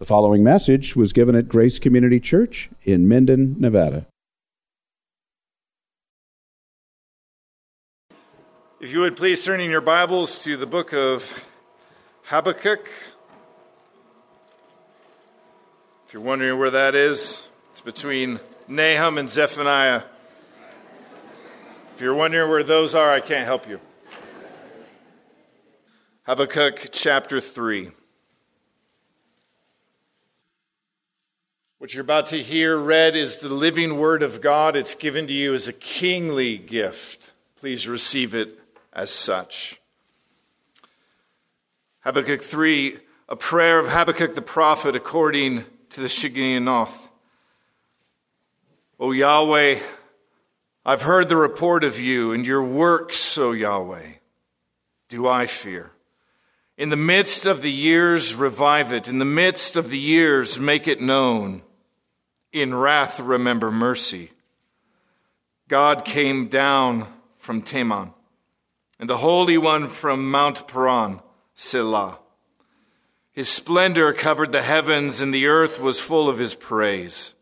The following message was given at Grace Community Church in Minden, Nevada. If you would please turn in your Bibles to the book of Habakkuk. If you're wondering where that is, it's between Nahum and Zephaniah. If you're wondering where those are, I can't help you. Habakkuk chapter 3. What you're about to hear read is the living word of God. It's given to you as a kingly gift. Please receive it as such. Habakkuk 3, a prayer of Habakkuk the prophet according to the Shigionoth. O Yahweh, I've heard the report of you and your works, O Yahweh. Do I fear? In the midst of the years, revive it. In the midst of the years, make it known. In wrath, remember mercy. God came down from Teman, and the Holy One from Mount Paran, Selah. His splendor covered the heavens, and the earth was full of his praise.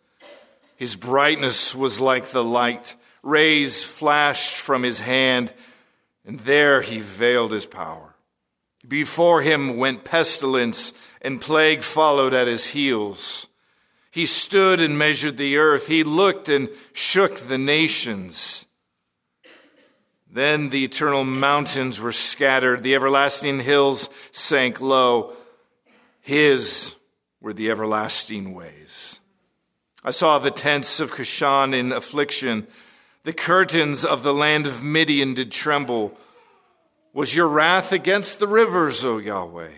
His brightness was like the light. Rays flashed from his hand, and there he veiled his power. Before him went pestilence, and plague followed at his heels. He stood and measured the earth. He looked and shook the nations. Then the eternal mountains were scattered, the everlasting hills sank low. His were the everlasting ways. I saw the tents of Cushan in affliction. The curtains of the land of Midian did tremble. Was your wrath against the rivers, O Yahweh?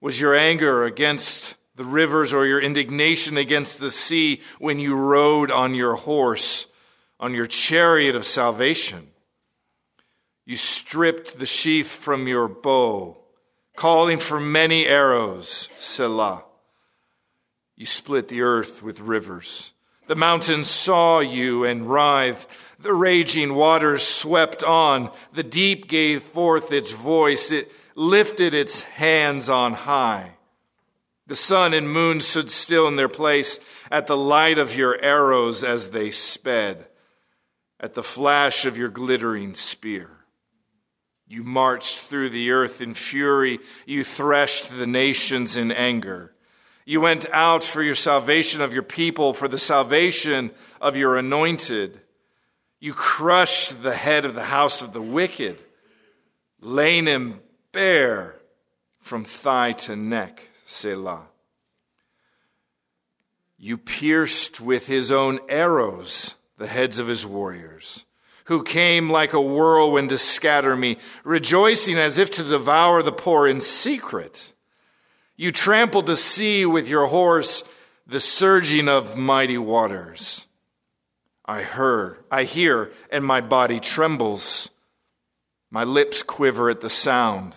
Was your anger against the rivers or your indignation against the sea when you rode on your horse, on your chariot of salvation. You stripped the sheath from your bow, calling for many arrows, Selah. You split the earth with rivers. The mountains saw you and writhed. The raging waters swept on. The deep gave forth its voice. It lifted its hands on high. The sun and moon stood still in their place at the light of your arrows as they sped, at the flash of your glittering spear. You marched through the earth in fury. You threshed the nations in anger. You went out for your salvation of your people, for the salvation of your anointed. You crushed the head of the house of the wicked, laying him bare from thigh to neck. Selah. You pierced with his own arrows the heads of his warriors, who came like a whirlwind to scatter me, rejoicing as if to devour the poor in secret. You trampled the sea with your horse, the surging of mighty waters. I hear, I hear, and my body trembles. My lips quiver at the sound.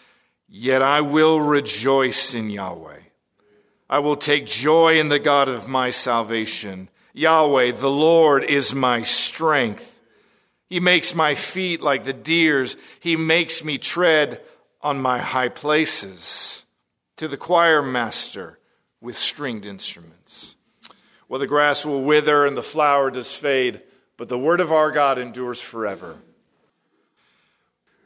Yet I will rejoice in Yahweh. I will take joy in the God of my salvation. Yahweh, the Lord, is my strength. He makes my feet like the deer's. He makes me tread on my high places. To the choir master with stringed instruments. Well, the grass will wither and the flower does fade, but the word of our God endures forever.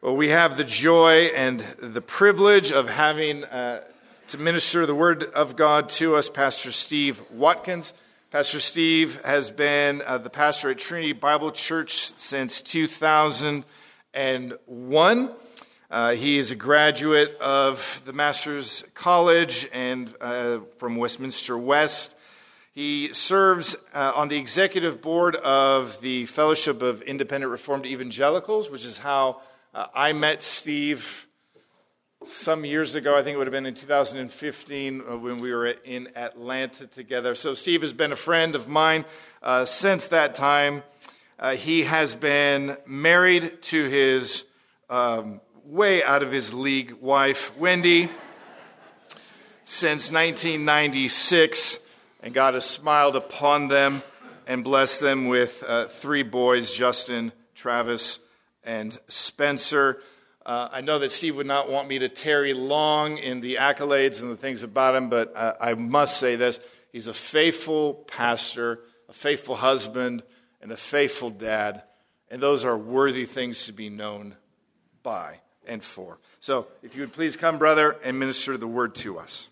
Well, we have the joy and the privilege of having uh, to minister the word of God to us Pastor Steve Watkins. Pastor Steve has been uh, the pastor at Trinity Bible Church since 2001. Uh, he is a graduate of the Master's College and uh, from Westminster West. He serves uh, on the executive board of the Fellowship of Independent Reformed Evangelicals, which is how uh, I met Steve some years ago. I think it would have been in 2015 uh, when we were in Atlanta together. So, Steve has been a friend of mine uh, since that time. Uh, he has been married to his um, way out of his league wife, Wendy, since 1996, and God has smiled upon them and blessed them with uh, three boys Justin, Travis, and Spencer. Uh, I know that Steve would not want me to tarry long in the accolades and the things about him, but uh, I must say this. He's a faithful pastor, a faithful husband, and a faithful dad, and those are worthy things to be known by and for. So, if you would please come, brother, and minister the word to us.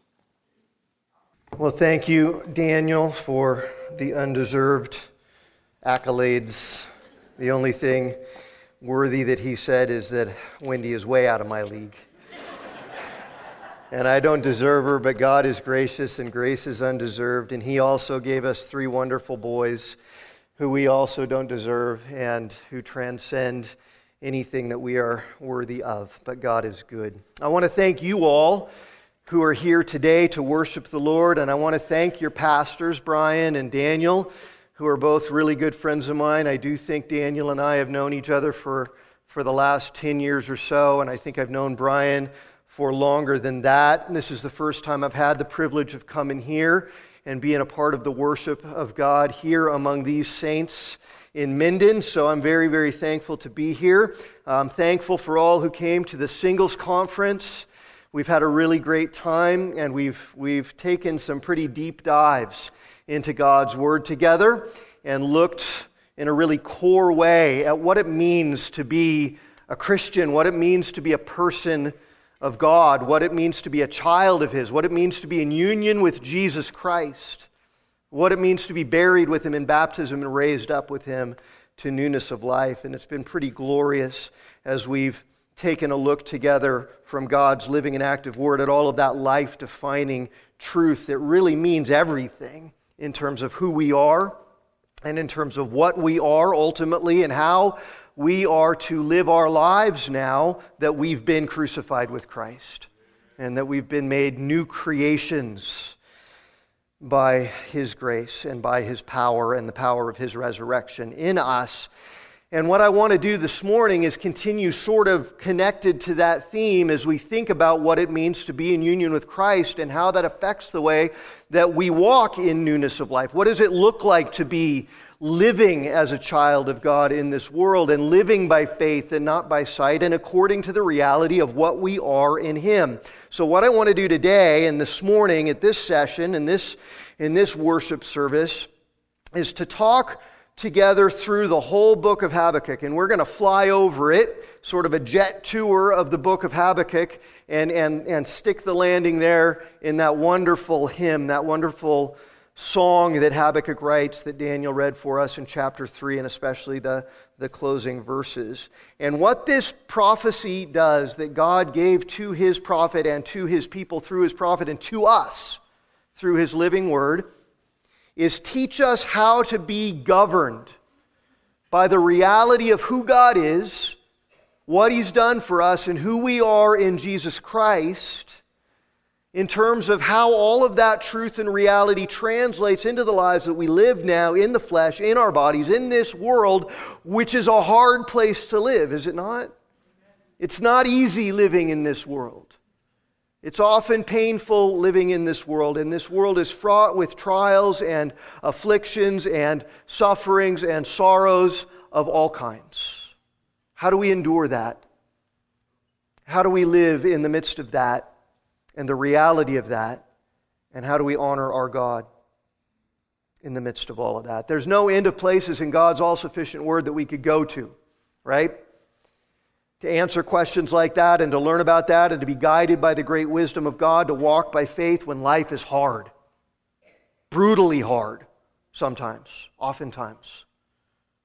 Well, thank you, Daniel, for the undeserved accolades. The only thing worthy that he said is that Wendy is way out of my league. and I don't deserve her, but God is gracious and grace is undeserved. And he also gave us three wonderful boys who we also don't deserve and who transcend anything that we are worthy of. But God is good. I want to thank you all who are here today to worship the Lord, and I want to thank your pastors, Brian and Daniel who are both really good friends of mine. I do think Daniel and I have known each other for, for the last 10 years or so, and I think I've known Brian for longer than that. And this is the first time I've had the privilege of coming here and being a part of the worship of God here among these saints in Minden. So I'm very, very thankful to be here. I'm thankful for all who came to the singles conference. We've had a really great time, and we've, we've taken some pretty deep dives into God's Word together and looked in a really core way at what it means to be a Christian, what it means to be a person of God, what it means to be a child of His, what it means to be in union with Jesus Christ, what it means to be buried with Him in baptism and raised up with Him to newness of life. And it's been pretty glorious as we've taken a look together from God's living and active Word at all of that life defining truth that really means everything in terms of who we are and in terms of what we are ultimately and how we are to live our lives now that we've been crucified with Christ and that we've been made new creations by His grace and by His power and the power of His resurrection in us and what I want to do this morning is continue sort of connected to that theme as we think about what it means to be in union with Christ and how that affects the way that we walk in newness of life. What does it look like to be living as a child of God in this world and living by faith and not by sight and according to the reality of what we are in Him? So, what I want to do today and this morning at this session, in this, in this worship service, is to talk together through the whole book of Habakkuk, and we're going to fly over it, sort of a jet tour of the book of Habakkuk, and, and, and stick the landing there in that wonderful hymn, that wonderful song that Habakkuk writes that Daniel read for us in chapter 3, and especially the, the closing verses. And what this prophecy does that God gave to his prophet and to his people through his prophet and to us through his living word is teach us how to be governed by the reality of who God is, what He's done for us, and who we are in Jesus Christ, in terms of how all of that truth and reality translates into the lives that we live now in the flesh, in our bodies, in this world, which is a hard place to live, is it not? It's not easy living in this world. It's often painful living in this world, and this world is fraught with trials and afflictions and sufferings and sorrows of all kinds. How do we endure that? How do we live in the midst of that and the reality of that? And how do we honor our God in the midst of all of that? There's no end of places in God's all sufficient word that we could go to, right? To answer questions like that and to learn about that and to be guided by the great wisdom of God to walk by faith when life is hard, brutally hard, sometimes, oftentimes.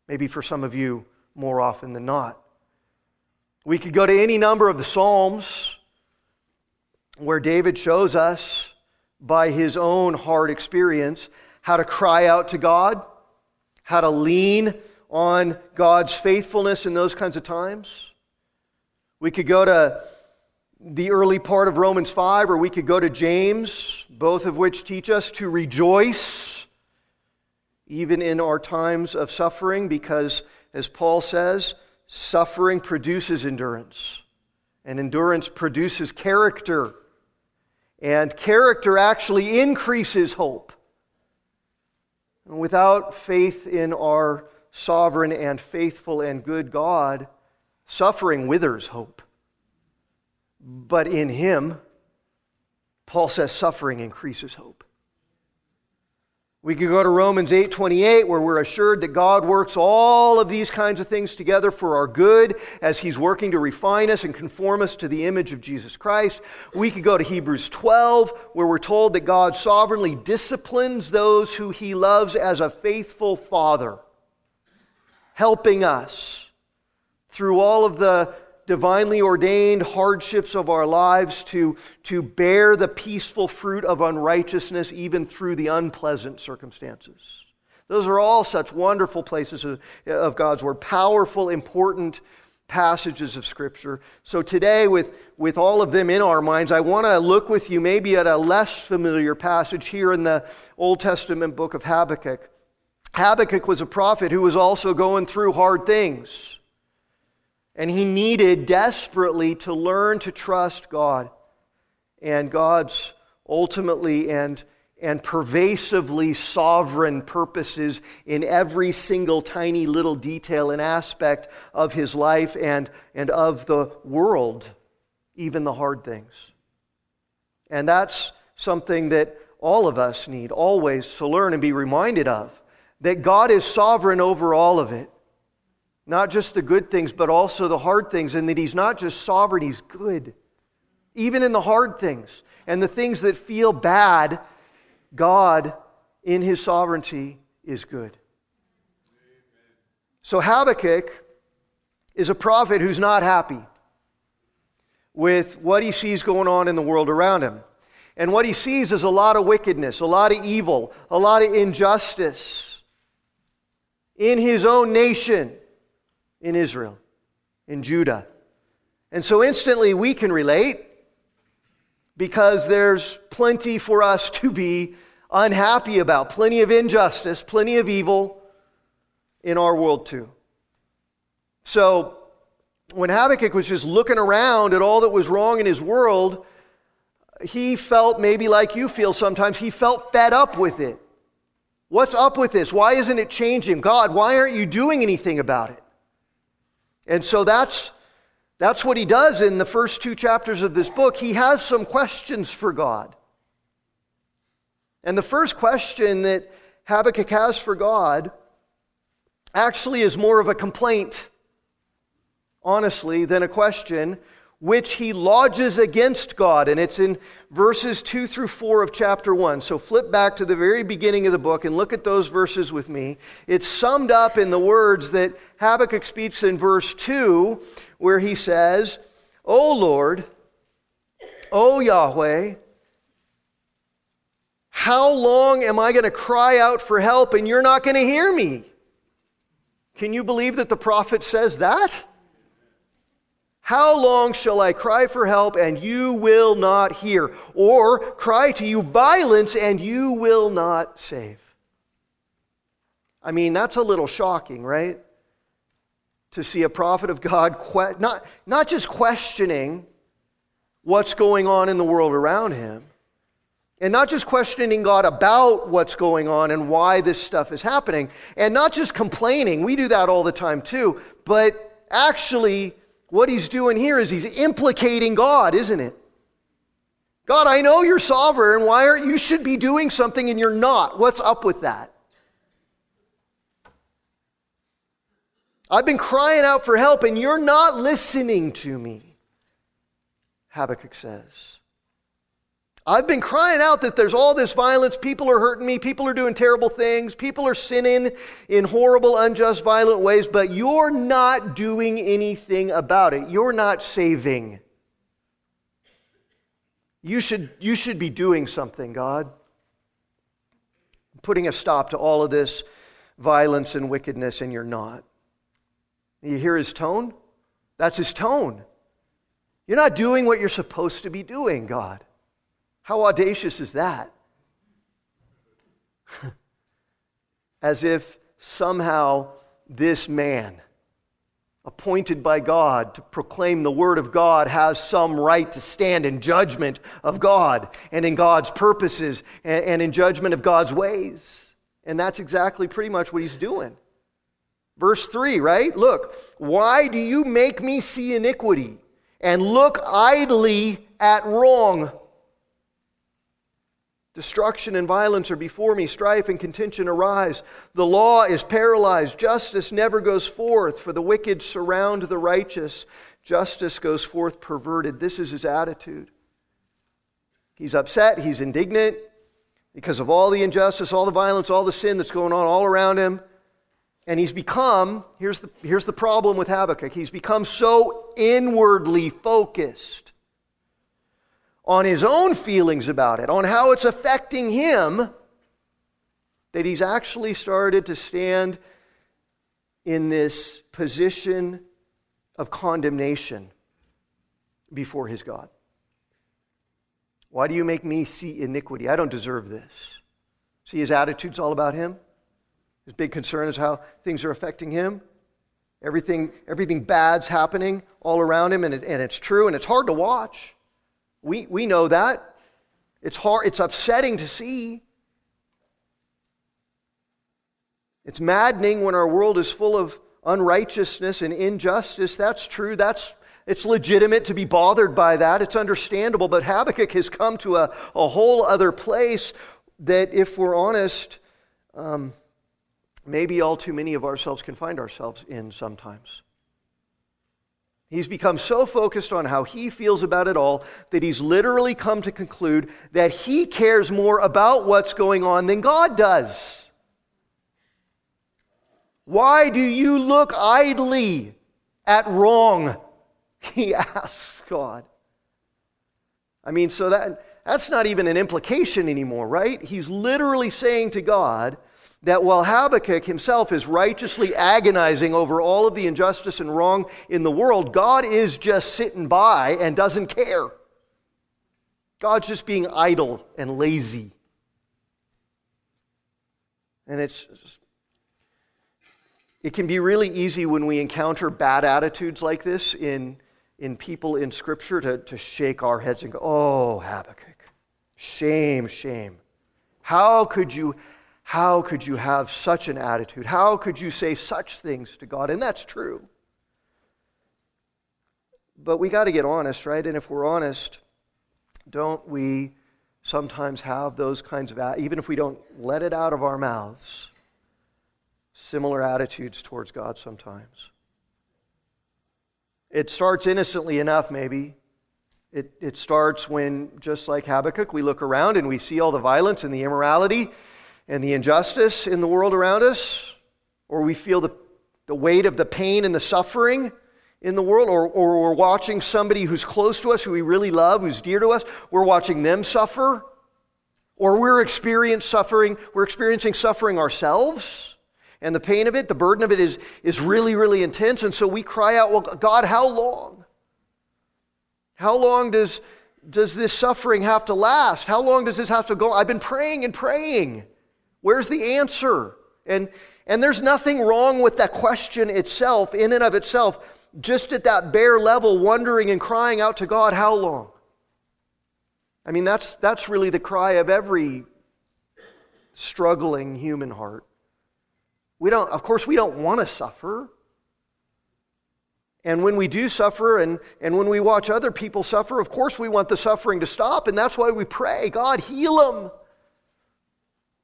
Maybe for some of you, more often than not. We could go to any number of the Psalms where David shows us by his own hard experience how to cry out to God, how to lean on God's faithfulness in those kinds of times. We could go to the early part of Romans 5, or we could go to James, both of which teach us to rejoice even in our times of suffering, because, as Paul says, suffering produces endurance, and endurance produces character, and character actually increases hope. And without faith in our sovereign and faithful and good God, suffering withers hope. But in Him, Paul says suffering increases hope. We could go to Romans 8:28 where we're assured that God works all of these kinds of things together for our good as he's working to refine us and conform us to the image of Jesus Christ. We could go to Hebrews 12 where we're told that God sovereignly disciplines those who he loves as a faithful father, helping us through all of the divinely ordained hardships of our lives to, to bear the peaceful fruit of unrighteousness even through the unpleasant circumstances. Those are all such wonderful places of, of God's Word, powerful, important passages of Scripture. So today, with, with all of them in our minds, I want to look with you maybe at a less familiar passage here in the Old Testament book of Habakkuk. Habakkuk was a prophet who was also going through hard things. And he needed desperately to learn to trust God and God's ultimately and, and pervasively sovereign purposes in every single tiny little detail and aspect of his life and, and of the world, even the hard things. And that's something that all of us need always to learn and be reminded of that God is sovereign over all of it. Not just the good things, but also the hard things, and that He's not just sovereign, He's good. Even in the hard things and the things that feel bad, God, in His sovereignty, is good. So Habakkuk is a prophet who's not happy with what he sees going on in the world around him. And what he sees is a lot of wickedness, a lot of evil, a lot of injustice in his own nation in Israel, in Judah. And so instantly we can relate because there's plenty for us to be unhappy about, plenty of injustice, plenty of evil in our world too. So when Habakkuk was just looking around at all that was wrong in his world, he felt maybe like you feel sometimes, he felt fed up with it. What's up with this? Why isn't it changing? God, why aren't you doing anything about it? And so that's, that's what he does in the first two chapters of this book. He has some questions for God. And the first question that Habakkuk has for God actually is more of a complaint, honestly, than a question which he lodges against God. And it's in verses 2 through 4 of chapter 1. So flip back to the very beginning of the book and look at those verses with me. It's summed up in the words that Habakkuk speaks in verse 2, where he says, O Lord, O Yahweh, how long am I going to cry out for help and you're not going to hear me? Can you believe that the prophet says that? How long shall I cry for help and you will not hear? Or cry to you violence and you will not save? I mean, that's a little shocking, right? To see a prophet of God que- not, not just questioning what's going on in the world around him, and not just questioning God about what's going on and why this stuff is happening, and not just complaining, we do that all the time too, but actually what he's doing here is he's implicating God, isn't it? God, I know you're sovereign. Why aren't you should be doing something and you're not? What's up with that? I've been crying out for help and you're not listening to me, Habakkuk says. I've been crying out that there's all this violence. People are hurting me. People are doing terrible things. People are sinning in horrible, unjust, violent ways, but you're not doing anything about it. You're not saving. You should, you should be doing something, God. Putting a stop to all of this violence and wickedness, and you're not. You hear his tone? That's his tone. You're not doing what you're supposed to be doing, God. How audacious is that? As if somehow this man, appointed by God to proclaim the Word of God, has some right to stand in judgment of God and in God's purposes and, in judgment of God's ways. And that's exactly pretty much what he's doing. Verse 3, right? Look, why do you make me see iniquity and look idly at wrong? Destruction and violence are before me, strife and contention arise. The law is paralyzed, justice never goes forth, for the wicked surround the righteous. Justice goes forth perverted. This is his attitude. He's upset, he's indignant because of all the injustice, all the violence, all the sin that's going on all around him. And he's become, here's the, here's the problem with Habakkuk, he's become so inwardly focused on his own feelings about it, on how it's affecting him, that he's actually started to stand in this position of condemnation before his God. Why do you make me see iniquity? I don't deserve this. See, his attitude's all about him. His big concern is how things are affecting him. Everything, everything bad's happening all around him, and, it, and it's true, and it's hard to watch. We, we know that. It's hard, it's upsetting to see. It's maddening when our world is full of unrighteousness and injustice. That's true. That's it's legitimate to be bothered by that. It's understandable. But Habakkuk has come to a, a whole other place that, if we're honest, um, maybe all too many of ourselves can find ourselves in sometimes. He's become so focused on how he feels about it all that he's literally come to conclude that he cares more about what's going on than God does. Why do you look idly at wrong? He asks God. I mean, so that, that's not even an implication anymore, right? He's literally saying to God, that while Habakkuk himself is righteously agonizing over all of the injustice and wrong in the world, God is just sitting by and doesn't care. God's just being idle and lazy. And it's it can be really easy when we encounter bad attitudes like this in, in people in Scripture to, to shake our heads and go, Oh, Habakkuk, shame, shame. How could you how could you have such an attitude? How could you say such things to God? And that's true. But we got to get honest, right? And if we're honest, don't we sometimes have those kinds of, even if we don't let it out of our mouths, similar attitudes towards God sometimes? It starts innocently enough, maybe. It, it starts when, just like Habakkuk, we look around and we see all the violence and the immorality and the injustice in the world around us, or we feel the, the weight of the pain and the suffering in the world, or, or we're watching somebody who's close to us, who we really love, who's dear to us, we're watching them suffer, or we're experiencing suffering, we're experiencing suffering ourselves, and the pain of it, the burden of it is, is really, really intense, and so we cry out, Well, God, how long? How long does, does this suffering have to last? How long does this have to go? I've been praying and praying. Where's the answer? And, and there's nothing wrong with that question itself, in and of itself, just at that bare level, wondering and crying out to God, how long? I mean, that's, that's really the cry of every struggling human heart. We don't, of course, we don't want to suffer. And when we do suffer and, and when we watch other people suffer, of course we want the suffering to stop, and that's why we pray God, heal them.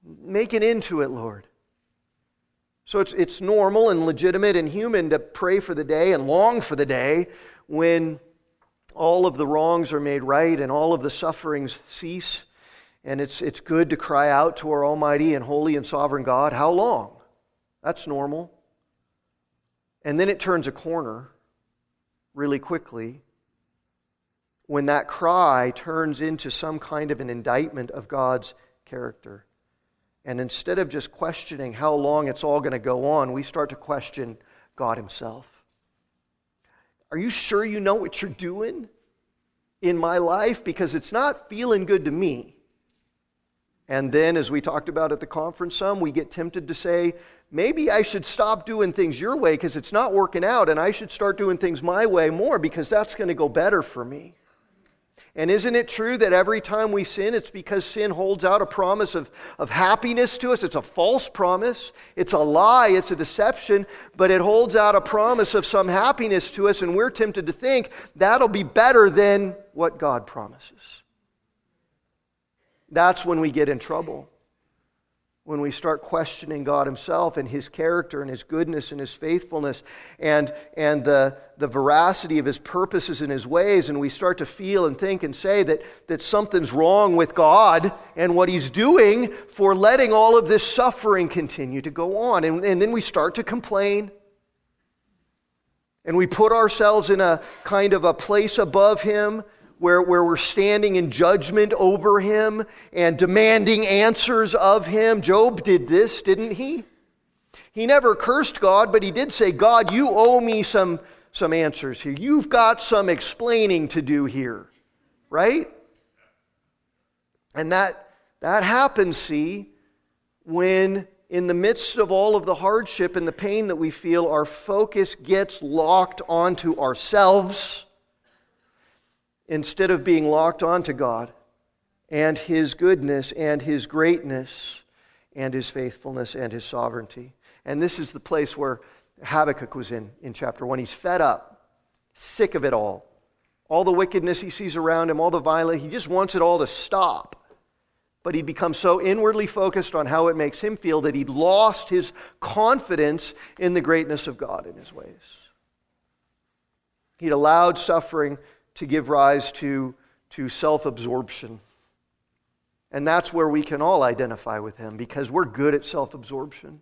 Make an end to it, Lord. So it's, it's normal and legitimate and human to pray for the day and long for the day when all of the wrongs are made right and all of the sufferings cease. And it's, it's good to cry out to our Almighty and holy and sovereign God. How long? That's normal. And then it turns a corner really quickly when that cry turns into some kind of an indictment of God's character. And instead of just questioning how long it's all going to go on, we start to question God Himself. Are you sure you know what you're doing? in my life because it's not feeling good to me. And then, as we talked about at the conference, some we get tempted to say, maybe I should stop doing things your way because it's not working out, and I should start doing things my way more because that's going to go better for me. And isn't it true that every time we sin, it's because sin holds out a promise of, of happiness to us? It's a false promise, it's a lie, it's a deception, but it holds out a promise of some happiness to us, and we're tempted to think that'll be better than what God promises. That's when we get in trouble when we start questioning God Himself and His character and His goodness and His faithfulness and, and the, the veracity of His purposes and His ways, and we start to feel and think and say that, that something's wrong with God and what He's doing for letting all of this suffering continue to go on. And, and then we start to complain. And we put ourselves in a kind of a place above Him where, where we're standing in judgment over him and demanding answers of him. Job did this, didn't he? He never cursed God, but he did say, God, you owe me some, some answers here. You've got some explaining to do here, right? And that, that happens, see, when in the midst of all of the hardship and the pain that we feel, our focus gets locked onto ourselves instead of being locked onto God and His goodness and His greatness and His faithfulness and His sovereignty. And this is the place where Habakkuk was in in chapter 1. He's fed up, sick of it all. All the wickedness he sees around him, all the violence, he just wants it all to stop. But he'd become so inwardly focused on how it makes him feel that he'd lost his confidence in the greatness of God in his ways. He'd allowed suffering to give rise to, to self absorption. And that's where we can all identify with him because we're good at self absorption.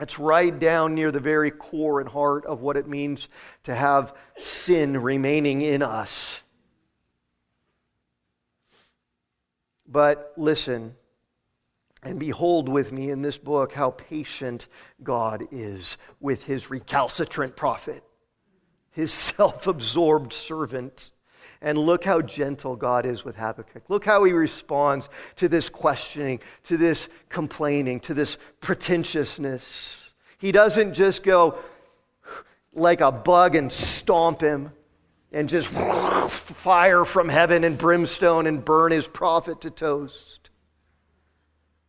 It's right down near the very core and heart of what it means to have sin remaining in us. But listen and behold with me in this book how patient God is with his recalcitrant prophet his self absorbed servant. And look how gentle God is with Habakkuk. Look how he responds to this questioning, to this complaining, to this pretentiousness. He doesn't just go like a bug and stomp him and just fire from heaven and brimstone and burn his prophet to toast.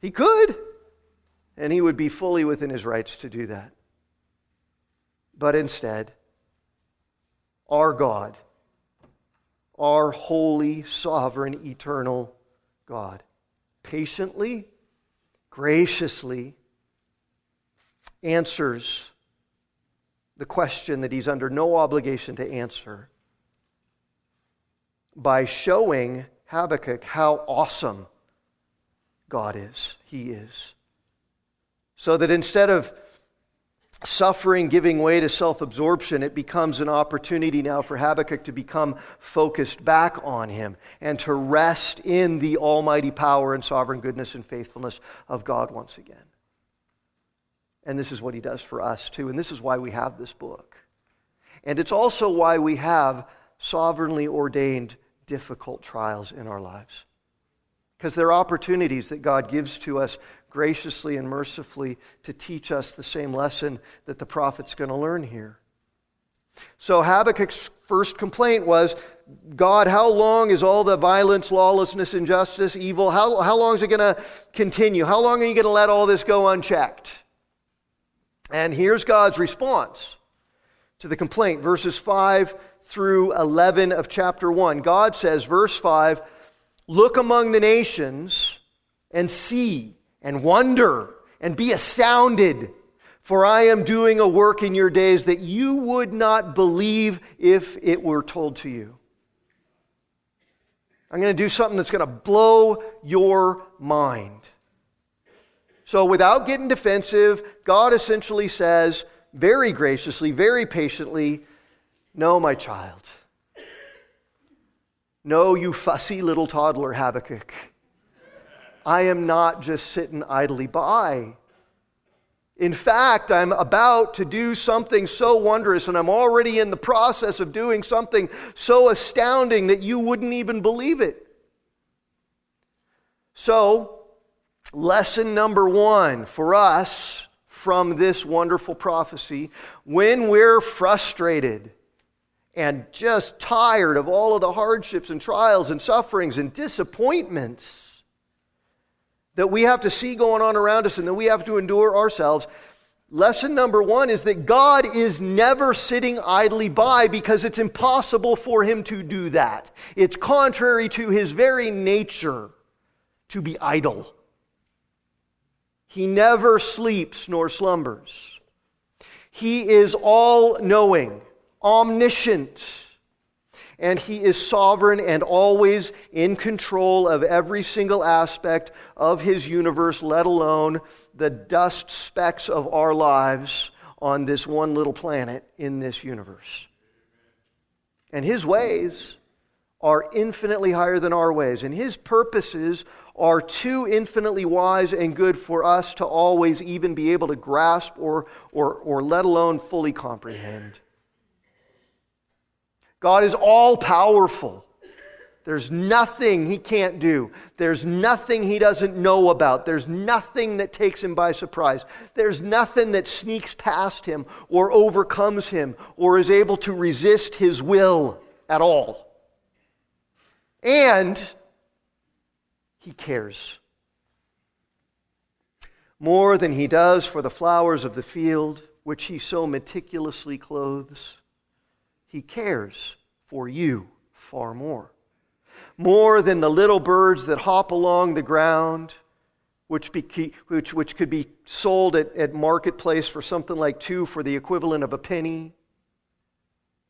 He could, and he would be fully within his rights to do that. But instead, our God, our holy, sovereign, eternal God. Patiently, graciously answers the question that he's under no obligation to answer by showing Habakkuk how awesome God is, he is. So that instead of suffering giving way to self absorption, it becomes an opportunity now for Habakkuk to become focused back on him and to rest in the almighty power and sovereign goodness and faithfulness of God once again. And this is what he does for us too. And this is why we have this book. And it's also why we have sovereignly ordained difficult trials in our lives. Because they're opportunities that God gives to us graciously and mercifully to teach us the same lesson that the prophet's going to learn here. So Habakkuk's first complaint was God, how long is all the violence, lawlessness, injustice, evil? How, how long is it going to continue? How long are you going to let all this go unchecked? And here's God's response to the complaint, verses 5 through 11 of chapter 1. God says, verse 5, Look among the nations and see and wonder and be astounded. For I am doing a work in your days that you would not believe if it were told to you. I'm going to do something that's going to blow your mind. So, without getting defensive, God essentially says, very graciously, very patiently, No, my child. No, you fussy little toddler Habakkuk. I am not just sitting idly by. In fact, I'm about to do something so wondrous, and I'm already in the process of doing something so astounding that you wouldn't even believe it. So, lesson number one for us from this wonderful prophecy when we're frustrated and just tired of all of the hardships and trials and sufferings and disappointments that we have to see going on around us and that we have to endure ourselves. Lesson number one is that God is never sitting idly by because it's impossible for him to do that. It's contrary to his very nature to be idle. He never sleeps nor slumbers. He is all knowing, omniscient and He is sovereign and always in control of every single aspect of His universe, let alone the dust specks of our lives on this one little planet in this universe. And His ways are infinitely higher than our ways, and His purposes are too infinitely wise and good for us to always even be able to grasp or, or, or let alone fully comprehend. God is all powerful. There's nothing he can't do. There's nothing he doesn't know about. There's nothing that takes him by surprise. There's nothing that sneaks past him or overcomes him or is able to resist his will at all. And he cares. More than he does for the flowers of the field, which he so meticulously clothes. He cares for you far more. More than the little birds that hop along the ground, which, be, which, which could be sold at, at marketplace for something like two for the equivalent of a penny.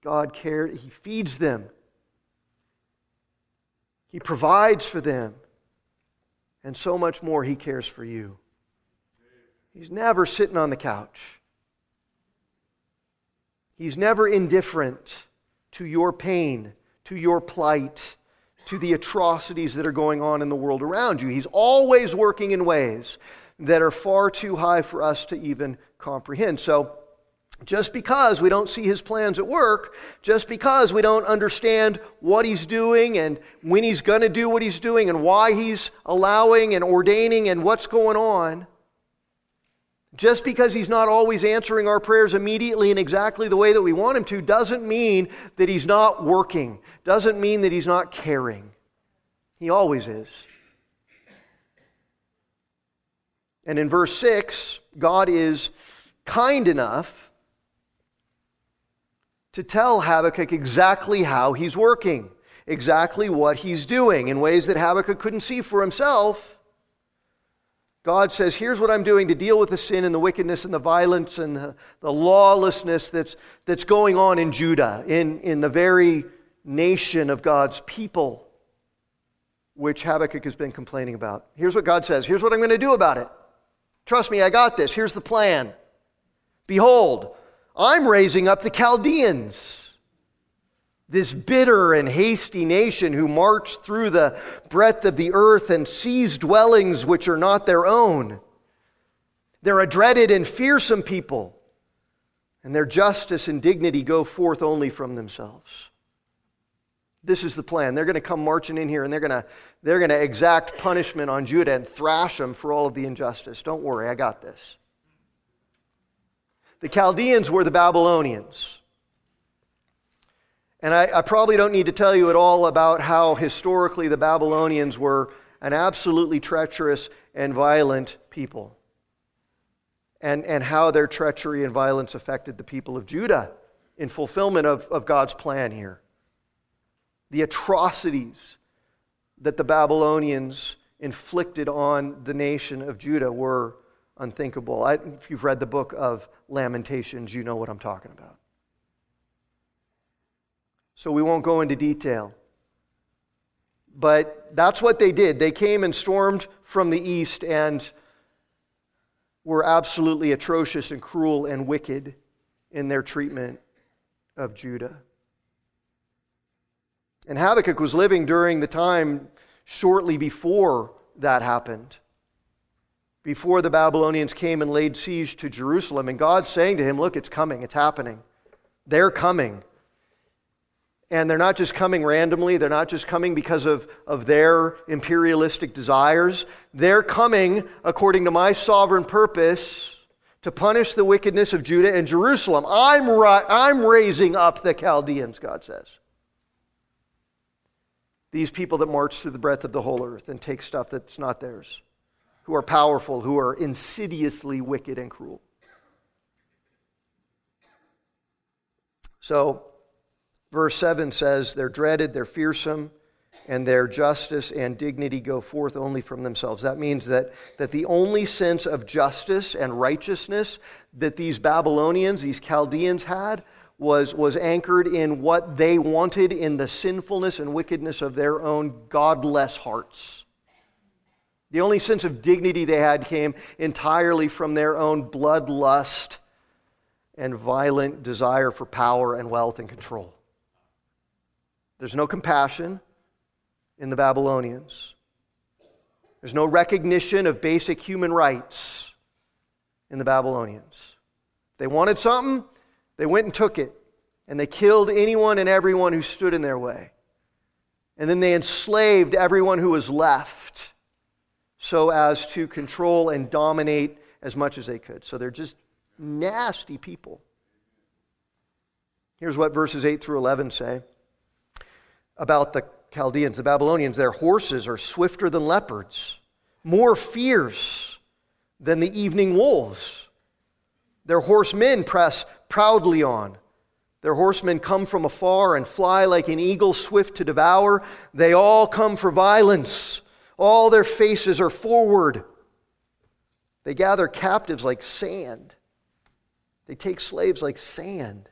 God cares, He feeds them, He provides for them, and so much more He cares for you. He's never sitting on the couch. He's never indifferent to your pain, to your plight, to the atrocities that are going on in the world around you. He's always working in ways that are far too high for us to even comprehend. So, just because we don't see his plans at work, just because we don't understand what he's doing and when he's going to do what he's doing and why he's allowing and ordaining and what's going on, just because he's not always answering our prayers immediately in exactly the way that we want him to doesn't mean that he's not working, doesn't mean that he's not caring. He always is. And in verse 6, God is kind enough to tell Habakkuk exactly how he's working, exactly what he's doing in ways that Habakkuk couldn't see for himself. God says, Here's what I'm doing to deal with the sin and the wickedness and the violence and the, the lawlessness that's, that's going on in Judah, in, in the very nation of God's people, which Habakkuk has been complaining about. Here's what God says Here's what I'm going to do about it. Trust me, I got this. Here's the plan. Behold, I'm raising up the Chaldeans this bitter and hasty nation who march through the breadth of the earth and seize dwellings which are not their own. They're a dreaded and fearsome people, and their justice and dignity go forth only from themselves. This is the plan. They're going to come marching in here and they're going to, they're going to exact punishment on Judah and thrash them for all of the injustice. Don't worry, I got this. The Chaldeans were the Babylonians. And I, I, probably don't need to tell you at all about how historically the Babylonians were an absolutely treacherous and violent people, and, and how their treachery and violence affected the people of Judah in fulfillment of, of God's plan here. The atrocities that the Babylonians inflicted on the nation of Judah were unthinkable. I, if you've read the book of Lamentations, you know what I'm talking about so we won't go into detail. But that's what they did. They came and stormed from the east and were absolutely atrocious and cruel and wicked in their treatment of Judah. And Habakkuk was living during the time shortly before that happened. before the Babylonians came and laid siege to Jerusalem. And God's saying to him, Look, it's coming, it's happening. They're coming. And they're not just coming randomly, they're not just coming because of, of their imperialistic desires. They're coming according to my sovereign purpose to punish the wickedness of Judah and Jerusalem. I'm, I'm raising up the Chaldeans, God says. These people that march through the breadth of the whole earth and take stuff that's not theirs, who are powerful, who are insidiously wicked and cruel. So, verse 7 says, They're dreaded, they're fearsome, and their justice and dignity go forth only from themselves. That means that, that the only sense of justice and righteousness that these Babylonians, these Chaldeans had, was, was anchored in what they wanted in the sinfulness and wickedness of their own godless hearts. The only sense of dignity they had came entirely from their own bloodlust and violent desire for power and wealth and control. There's no compassion in the Babylonians. There's no recognition of basic human rights in the Babylonians. They wanted something, they went and took it. And they killed anyone and everyone who stood in their way. And then they enslaved everyone who was left so as to control and dominate as much as they could. So they're just nasty people. Here's what verses 8 through 11 say about the Chaldeans, the Babylonians. Their horses are swifter than leopards, more fierce than the evening wolves. Their horsemen press proudly on. Their horsemen come from afar and fly like an eagle swift to devour. They all come for violence. All their faces are forward. They gather captives like sand. They take slaves like sand.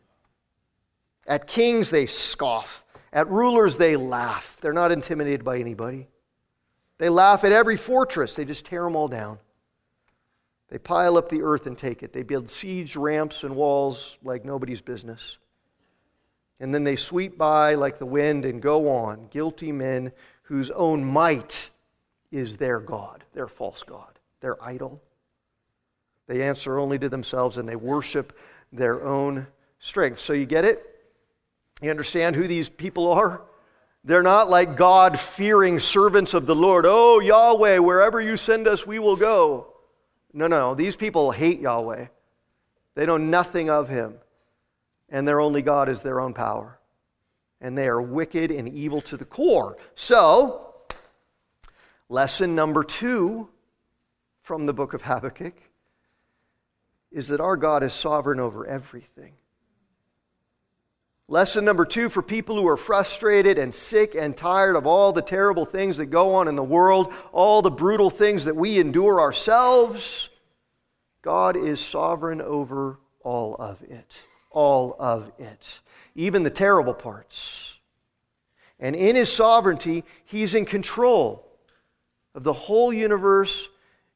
At kings, they scoff. At rulers, they laugh. They're not intimidated by anybody. They laugh at every fortress, they just tear them all down. They pile up the earth and take it. They build siege ramps and walls like nobody's business. And then they sweep by like the wind and go on, guilty men whose own might is their God, their false God, their idol. They answer only to themselves and they worship their own strength. So you get it? You understand who these people are? They're not like God fearing servants of the Lord. Oh, Yahweh, wherever you send us, we will go. No, no, these people hate Yahweh. They know nothing of him, and their only God is their own power. And they are wicked and evil to the core. So, lesson number two from the book of Habakkuk is that our God is sovereign over everything. Lesson number two for people who are frustrated and sick and tired of all the terrible things that go on in the world, all the brutal things that we endure ourselves. God is sovereign over all of it. All of it. Even the terrible parts. And in his sovereignty, he's in control of the whole universe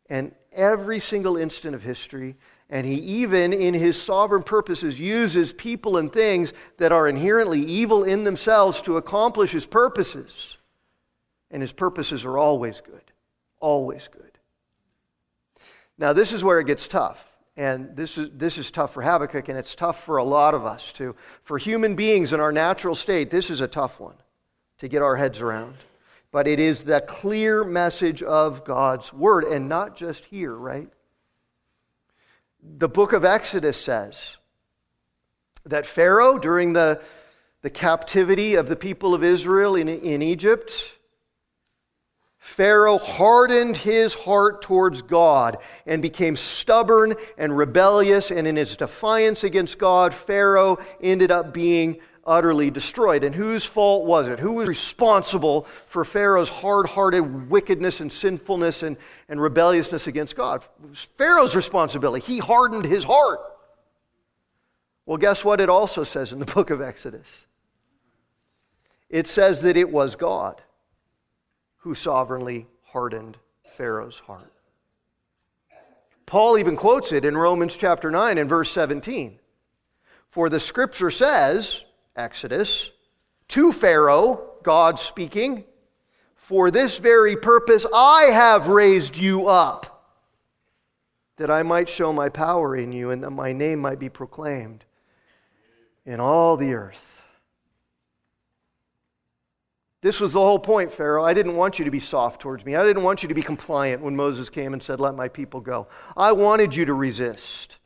and every single instant of history. And he even, in his sovereign purposes, uses people and things that are inherently evil in themselves to accomplish his purposes. And his purposes are always good. Always good. Now, this is where it gets tough. And this is, this is tough for Habakkuk, and it's tough for a lot of us too. For human beings in our natural state, this is a tough one to get our heads around. But it is the clear message of God's word, and not just here, right? The book of Exodus says that Pharaoh, during the, the captivity of the people of Israel in, in Egypt, Pharaoh hardened his heart towards God and became stubborn and rebellious, and in his defiance against God, Pharaoh ended up being utterly destroyed. And whose fault was it? Who was responsible for Pharaoh's hard hearted wickedness and sinfulness and, and rebelliousness against God? It was Pharaoh's responsibility. He hardened his heart. Well, guess what it also says in the book of Exodus? It says that it was God who sovereignly hardened Pharaoh's heart. Paul even quotes it in Romans chapter 9 and verse 17. For the scripture says, Exodus, to Pharaoh, God speaking, For this very purpose I have raised you up, that I might show my power in you and that my name might be proclaimed in all the earth. This was the whole point, Pharaoh. I didn't want you to be soft towards me. I didn't want you to be compliant when Moses came and said, Let my people go. I wanted you to resist.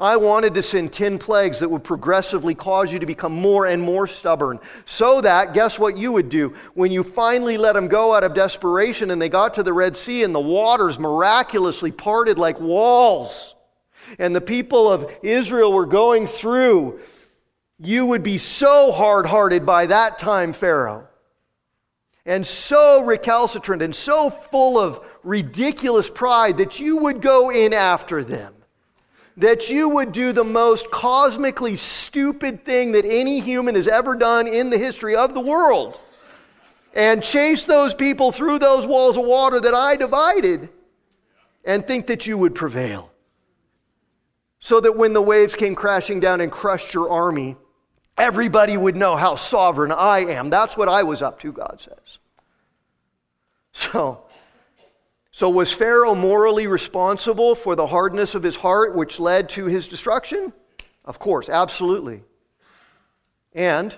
I wanted to send 10 plagues that would progressively cause you to become more and more stubborn. So that, guess what you would do? When you finally let them go out of desperation and they got to the Red Sea and the waters miraculously parted like walls, and the people of Israel were going through, you would be so hard hearted by that time, Pharaoh and so recalcitrant and so full of ridiculous pride that you would go in after them. That you would do the most cosmically stupid thing that any human has ever done in the history of the world and chase those people through those walls of water that I divided and think that you would prevail. So that when the waves came crashing down and crushed your army, everybody would know how sovereign I am. That's what I was up to, God says. So, so was Pharaoh morally responsible for the hardness of his heart, which led to his destruction? Of course, absolutely. And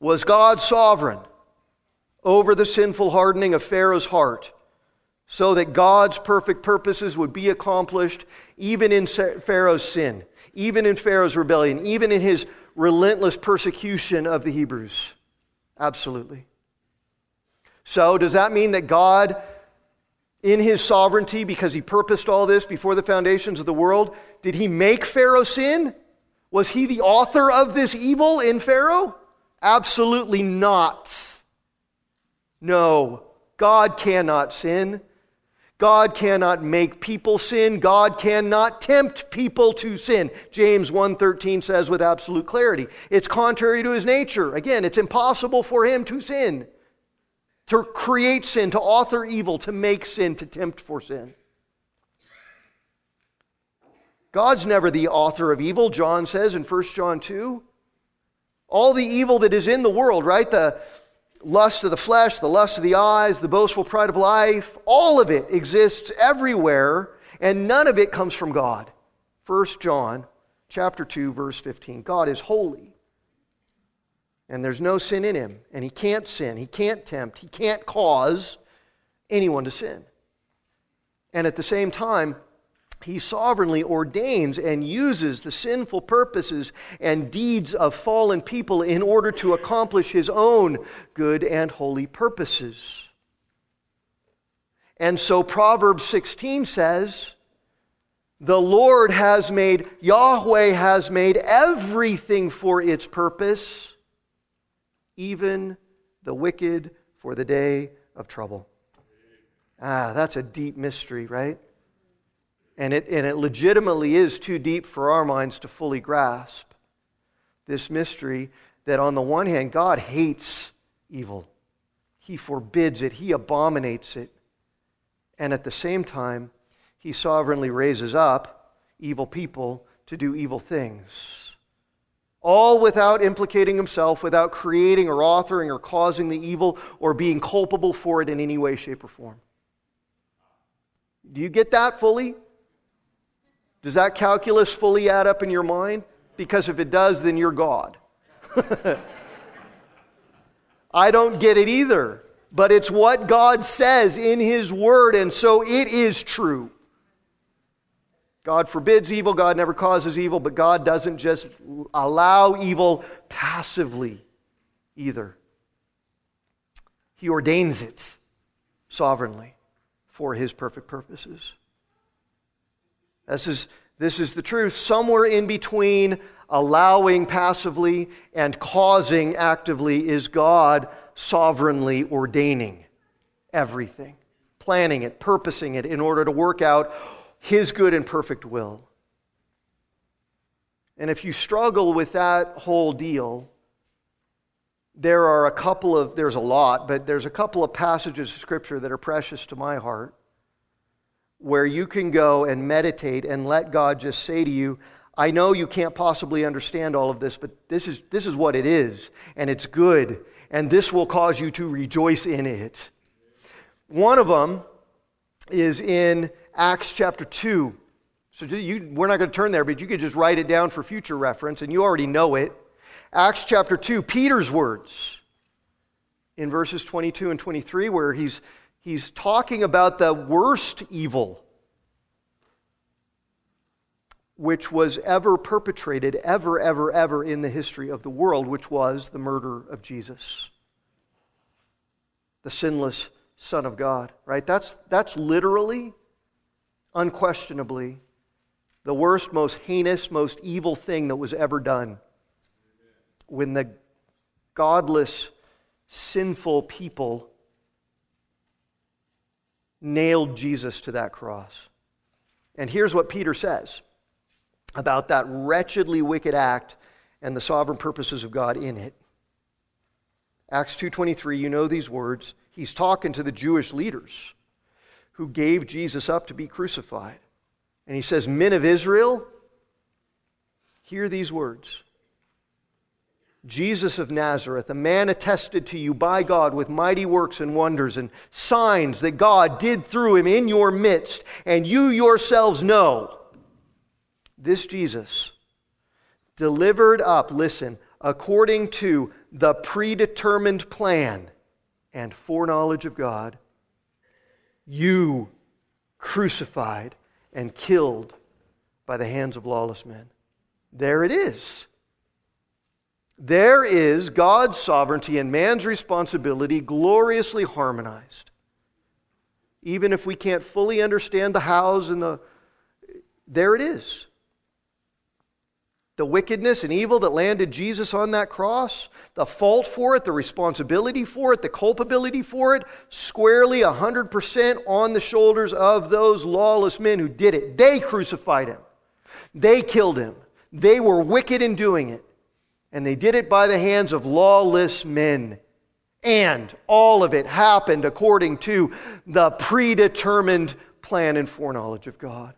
was God sovereign over the sinful hardening of Pharaoh's heart so that God's perfect purposes would be accomplished even in Pharaoh's sin, even in Pharaoh's rebellion, even in his relentless persecution of the Hebrews? Absolutely. So, does that mean that God, in his sovereignty, because he purposed all this before the foundations of the world, did he make Pharaoh sin? Was he the author of this evil in Pharaoh? Absolutely not. No, God cannot sin. God cannot make people sin. God cannot tempt people to sin. James 1:13 says with absolute clarity. It's contrary to his nature. Again, it's impossible for him to sin to create sin, to author evil, to make sin, to tempt for sin. God's never the author of evil, John says in 1 John 2. All the evil that is in the world, right? The lust of the flesh, the lust of the eyes, the boastful pride of life, all of it exists everywhere, and none of it comes from God. 1 John chapter 2 verse 15. God is holy and there's no sin in him, and he can't sin, he can't tempt, he can't cause anyone to sin. And at the same time, he sovereignly ordains and uses the sinful purposes and deeds of fallen people in order to accomplish his own good and holy purposes. And so Proverbs 16 says, The Lord has made, Yahweh has made everything for its purpose even the wicked for the day of trouble. Ah, that's a deep mystery, right? And it, and it legitimately is too deep for our minds to fully grasp. This mystery that, on the one hand, God hates evil, He forbids it, He abominates it. And at the same time, He sovereignly raises up evil people to do evil things all without implicating himself, without creating or authoring or causing the evil or being culpable for it in any way, shape, or form. Do you get that fully? Does that calculus fully add up in your mind? Because if it does, then you're God. I don't get it either, but it's what God says in His Word, and so it is true. God forbids evil, God never causes evil, but God doesn't just allow evil passively either. He ordains it sovereignly for his perfect purposes. This is, this is the truth. Somewhere in between allowing passively and causing actively is God sovereignly ordaining everything, planning it, purposing it in order to work out his good and perfect will. And if you struggle with that whole deal, there are a couple of, there's a lot, but there's a couple of passages of Scripture that are precious to my heart where you can go and meditate and let God just say to you, I know you can't possibly understand all of this, but this is, this is what it is, and it's good, and this will cause you to rejoice in it. One of them is in Acts chapter 2. So you, we're not going to turn there, but you could just write it down for future reference, and you already know it. Acts chapter 2, Peter's words in verses 22 and 23, where he's, he's talking about the worst evil which was ever perpetrated, ever, ever, ever in the history of the world, which was the murder of Jesus, the sinless Son of God, right? That's, that's literally, unquestionably, the worst, most heinous, most evil thing that was ever done. When the godless, sinful people nailed Jesus to that cross. And here's what Peter says about that wretchedly wicked act and the sovereign purposes of God in it. Acts 2:23, you know these words. He's talking to the Jewish leaders who gave Jesus up to be crucified. And he says, Men of Israel, hear these words. Jesus of Nazareth, a man attested to you by God with mighty works and wonders and signs that God did through him in your midst, and you yourselves know. This Jesus, delivered up, listen, according to the predetermined plan and foreknowledge of God, you crucified and killed by the hands of lawless men. There it is. There is God's sovereignty and man's responsibility gloriously harmonized. Even if we can't fully understand the hows and the. There it is. The wickedness and evil that landed Jesus on that cross, the fault for it, the responsibility for it, the culpability for it, squarely 100% on the shoulders of those lawless men who did it. They crucified him, they killed him, they were wicked in doing it, and they did it by the hands of lawless men. And all of it happened according to the predetermined plan and foreknowledge of God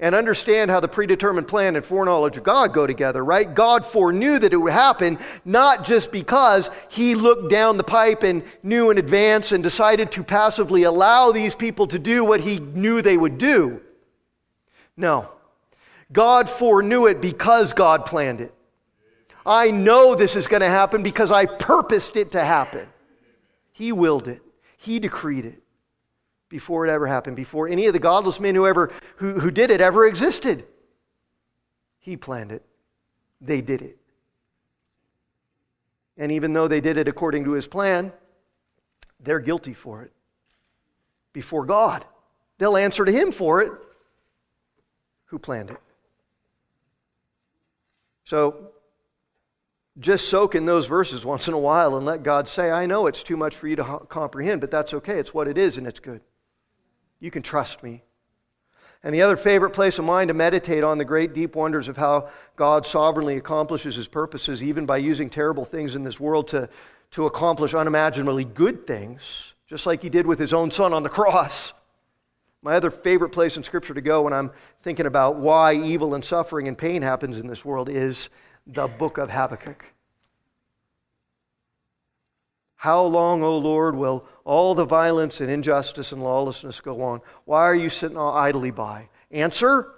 and understand how the predetermined plan and foreknowledge of God go together, right? God foreknew that it would happen, not just because he looked down the pipe and knew in advance and decided to passively allow these people to do what he knew they would do. No. God foreknew it because God planned it. I know this is going to happen because I purposed it to happen. He willed it, He decreed it before it ever happened, before any of the godless men who, ever, who, who did it ever existed. He planned it. They did it. And even though they did it according to his plan, they're guilty for it before God. They'll answer to him for it. Who planned it? So just soak in those verses once in a while and let God say, I know it's too much for you to comprehend, but that's okay. It's what it is and it's good. You can trust me. And the other favorite place of mine to meditate on the great deep wonders of how God sovereignly accomplishes his purposes, even by using terrible things in this world to, to accomplish unimaginably good things, just like he did with his own son on the cross. My other favorite place in Scripture to go when I'm thinking about why evil and suffering and pain happens in this world is the book of Habakkuk. How long, O Lord, will all the violence and injustice and lawlessness go on? Why are you sitting idly by? Answer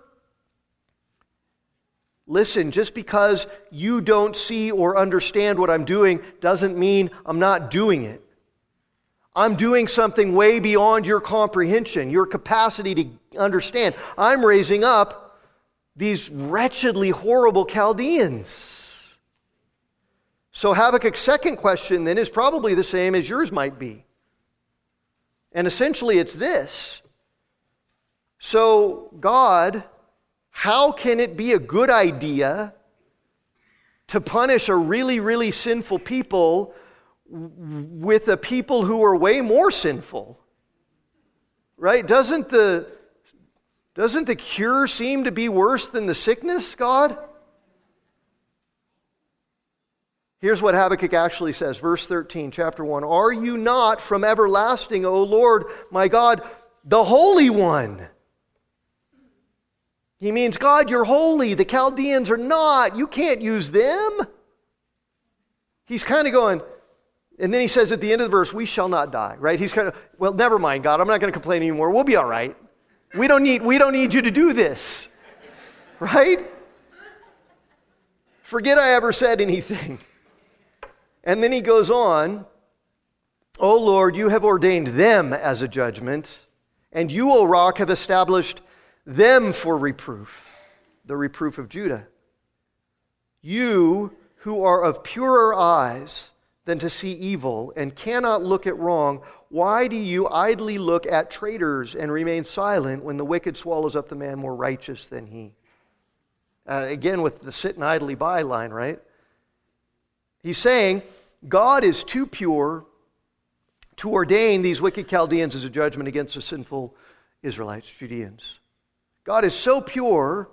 Listen, just because you don't see or understand what I'm doing doesn't mean I'm not doing it. I'm doing something way beyond your comprehension, your capacity to understand. I'm raising up these wretchedly horrible Chaldeans. So Habakkuk's second question then is probably the same as yours might be. And essentially it's this. So, God, how can it be a good idea to punish a really, really sinful people with a people who are way more sinful? Right? Doesn't the, doesn't the cure seem to be worse than the sickness, God? Here's what Habakkuk actually says, verse 13, chapter 1 Are you not from everlasting, O Lord, my God, the Holy One? He means, God, you're holy. The Chaldeans are not. You can't use them. He's kind of going, and then he says at the end of the verse, We shall not die, right? He's kind of, well, never mind, God. I'm not going to complain anymore. We'll be all right. We don't need, we don't need you to do this. Right? Forget I ever said anything. And then he goes on, O Lord, you have ordained them as a judgment, and you, O rock, have established them for reproof, the reproof of Judah. You who are of purer eyes than to see evil and cannot look at wrong, why do you idly look at traitors and remain silent when the wicked swallows up the man more righteous than he? Uh, again, with the sitting idly by line, right? He's saying God is too pure to ordain these wicked Chaldeans as a judgment against the sinful Israelites, Judeans. God is so pure,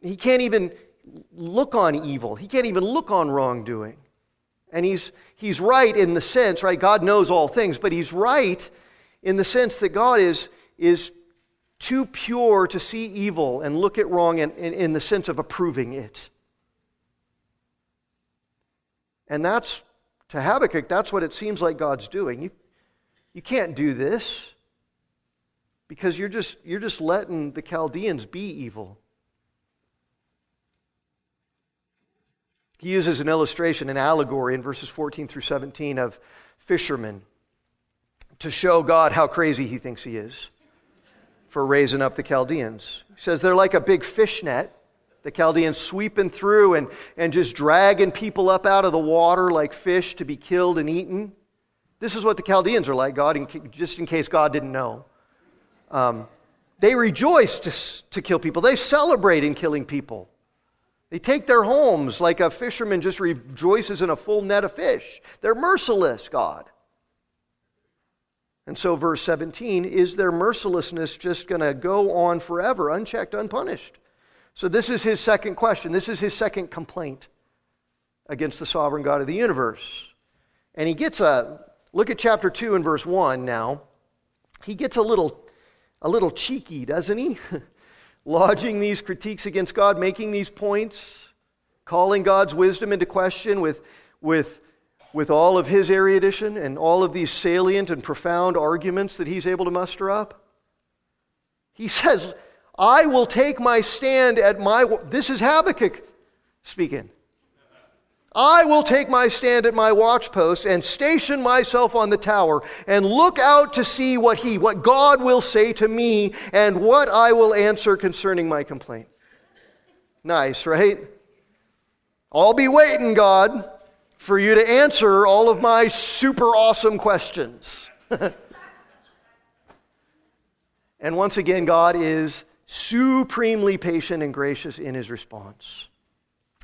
he can't even look on evil, he can't even look on wrongdoing. And he's, he's right in the sense, right? God knows all things, but he's right in the sense that God is, is too pure to see evil and look at wrong in, in, in the sense of approving it. And that's, to Habakkuk, that's what it seems like God's doing. You, you can't do this because you're just, you're just letting the Chaldeans be evil. He uses an illustration, an allegory in verses 14 through 17 of fishermen to show God how crazy he thinks he is for raising up the Chaldeans. He says they're like a big fish net, the Chaldeans sweeping through and, and just dragging people up out of the water like fish to be killed and eaten. This is what the Chaldeans are like, God, in, just in case God didn't know. Um, they rejoice to, to kill people, they celebrate in killing people. They take their homes like a fisherman just rejoices in a full net of fish. They're merciless, God. And so, verse 17 is their mercilessness just going to go on forever, unchecked, unpunished? So, this is his second question. This is his second complaint against the sovereign God of the universe. And he gets a look at chapter 2 and verse 1 now. He gets a little, a little cheeky, doesn't he? lodging these critiques against God, making these points, calling God's wisdom into question with, with, with all of his erudition and all of these salient and profound arguments that he's able to muster up? He says, I will take my stand at my. This is Habakkuk speaking. I will take my stand at my watchpost and station myself on the tower and look out to see what he, what God will say to me and what I will answer concerning my complaint. Nice, right? I'll be waiting, God, for you to answer all of my super awesome questions. and once again, God is supremely patient and gracious in his response.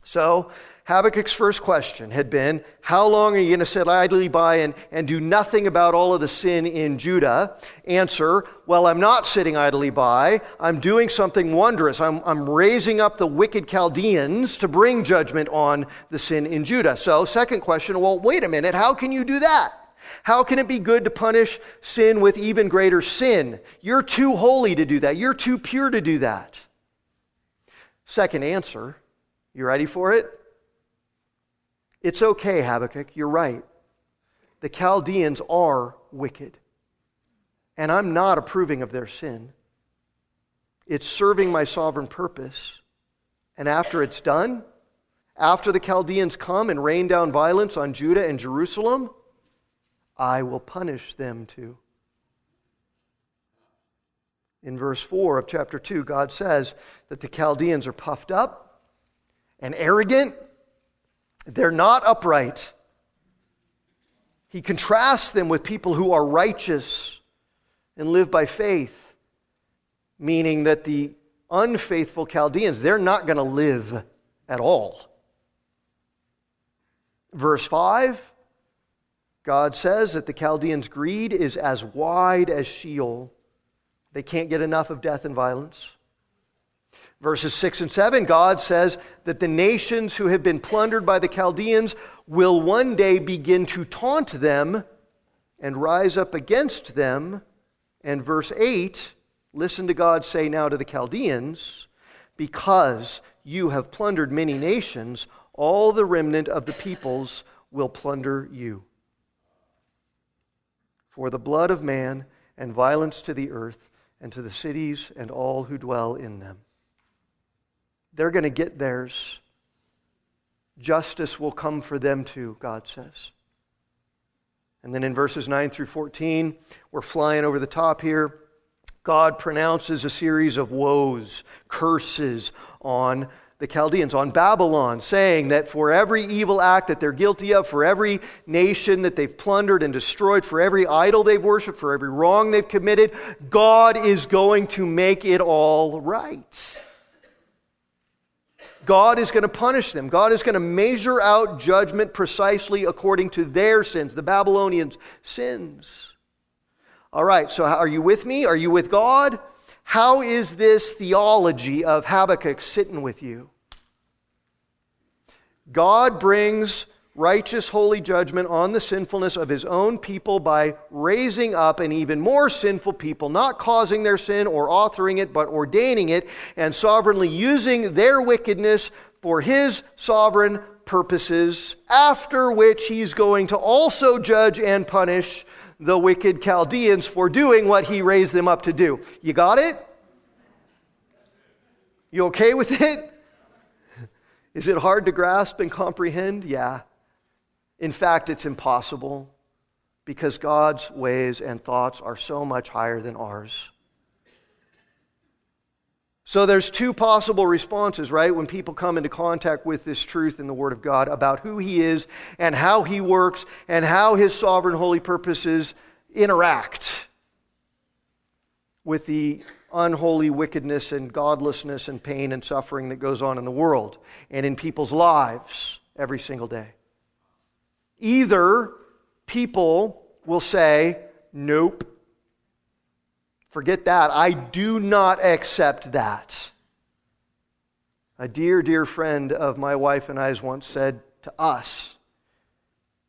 So, Habakkuk's first question had been, How long are you going to sit idly by and, and do nothing about all of the sin in Judah? Answer, Well, I'm not sitting idly by. I'm doing something wondrous. I'm, I'm raising up the wicked Chaldeans to bring judgment on the sin in Judah. So, second question, well, wait a minute. How can you do that? How can it be good to punish sin with even greater sin? You're too holy to do that. You're too pure to do that. Second answer, you ready for it? It's okay, Habakkuk, you're right. The Chaldeans are wicked. And I'm not approving of their sin. It's serving my sovereign purpose. And after it's done, after the Chaldeans come and rain down violence on Judah and Jerusalem, I will punish them too. In verse 4 of chapter 2, God says that the Chaldeans are puffed up and arrogant they're not upright. He contrasts them with people who are righteous and live by faith, meaning that the unfaithful Chaldeans, they're not going to live at all. Verse 5, God says that the Chaldeans' greed is as wide as Sheol. They can't get enough of death and violence. Verses 6 and 7, God says that the nations who have been plundered by the Chaldeans will one day begin to taunt them and rise up against them. And verse 8, listen to God say now to the Chaldeans, because you have plundered many nations, all the remnant of the peoples will plunder you. For the blood of man and violence to the earth and to the cities and all who dwell in them. They're going to get theirs. Justice will come for them too, God says. And then in verses 9 through 14, we're flying over the top here. God pronounces a series of woes, curses on the Chaldeans, on Babylon, saying that for every evil act that they're guilty of, for every nation that they've plundered and destroyed, for every idol they've worshiped, for every wrong they've committed, God is going to make it all right. God is going to punish them. God is going to measure out judgment precisely according to their sins, the Babylonians' sins. All right, so are you with me? Are you with God? How is this theology of Habakkuk sitting with you? God brings righteous, holy judgment on the sinfulness of his own people by raising up an even more sinful people, not causing their sin or authoring it, but ordaining it and sovereignly using their wickedness for his sovereign purposes, after which he's going to also judge and punish the wicked Chaldeans for doing what he raised them up to do. You got it? You okay with it? Is it hard to grasp and comprehend? Yeah. In fact, it's impossible because God's ways and thoughts are so much higher than ours. So there's two possible responses, right? When people come into contact with this truth in the Word of God about who He is and how He works and how His sovereign holy purposes interact with the unholy wickedness and godlessness and pain and suffering that goes on in the world and in people's lives every single day. Either people will say, Nope, forget that. I do not accept that. A dear, dear friend of my wife and I's once said to us,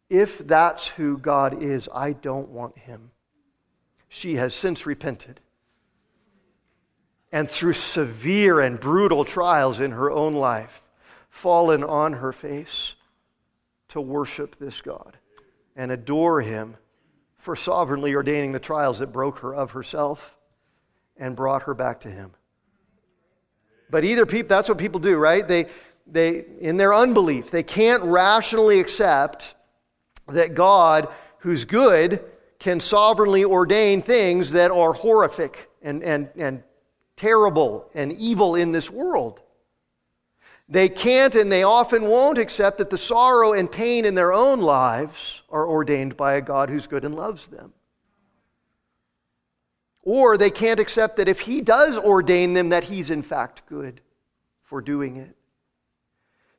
If that's who God is, I don't want him. She has since repented. And through severe and brutal trials in her own life, fallen on her face to worship this God and adore Him for sovereignly ordaining the trials that broke her of herself and brought her back to Him. But either people, that's what people do, right? They, they, in their unbelief, they can't rationally accept that God, who's good, can sovereignly ordain things that are horrific and, and, and terrible and evil in this world. They can't and they often won't accept that the sorrow and pain in their own lives are ordained by a God who's good and loves them. Or they can't accept that if He does ordain them, that He's in fact good for doing it.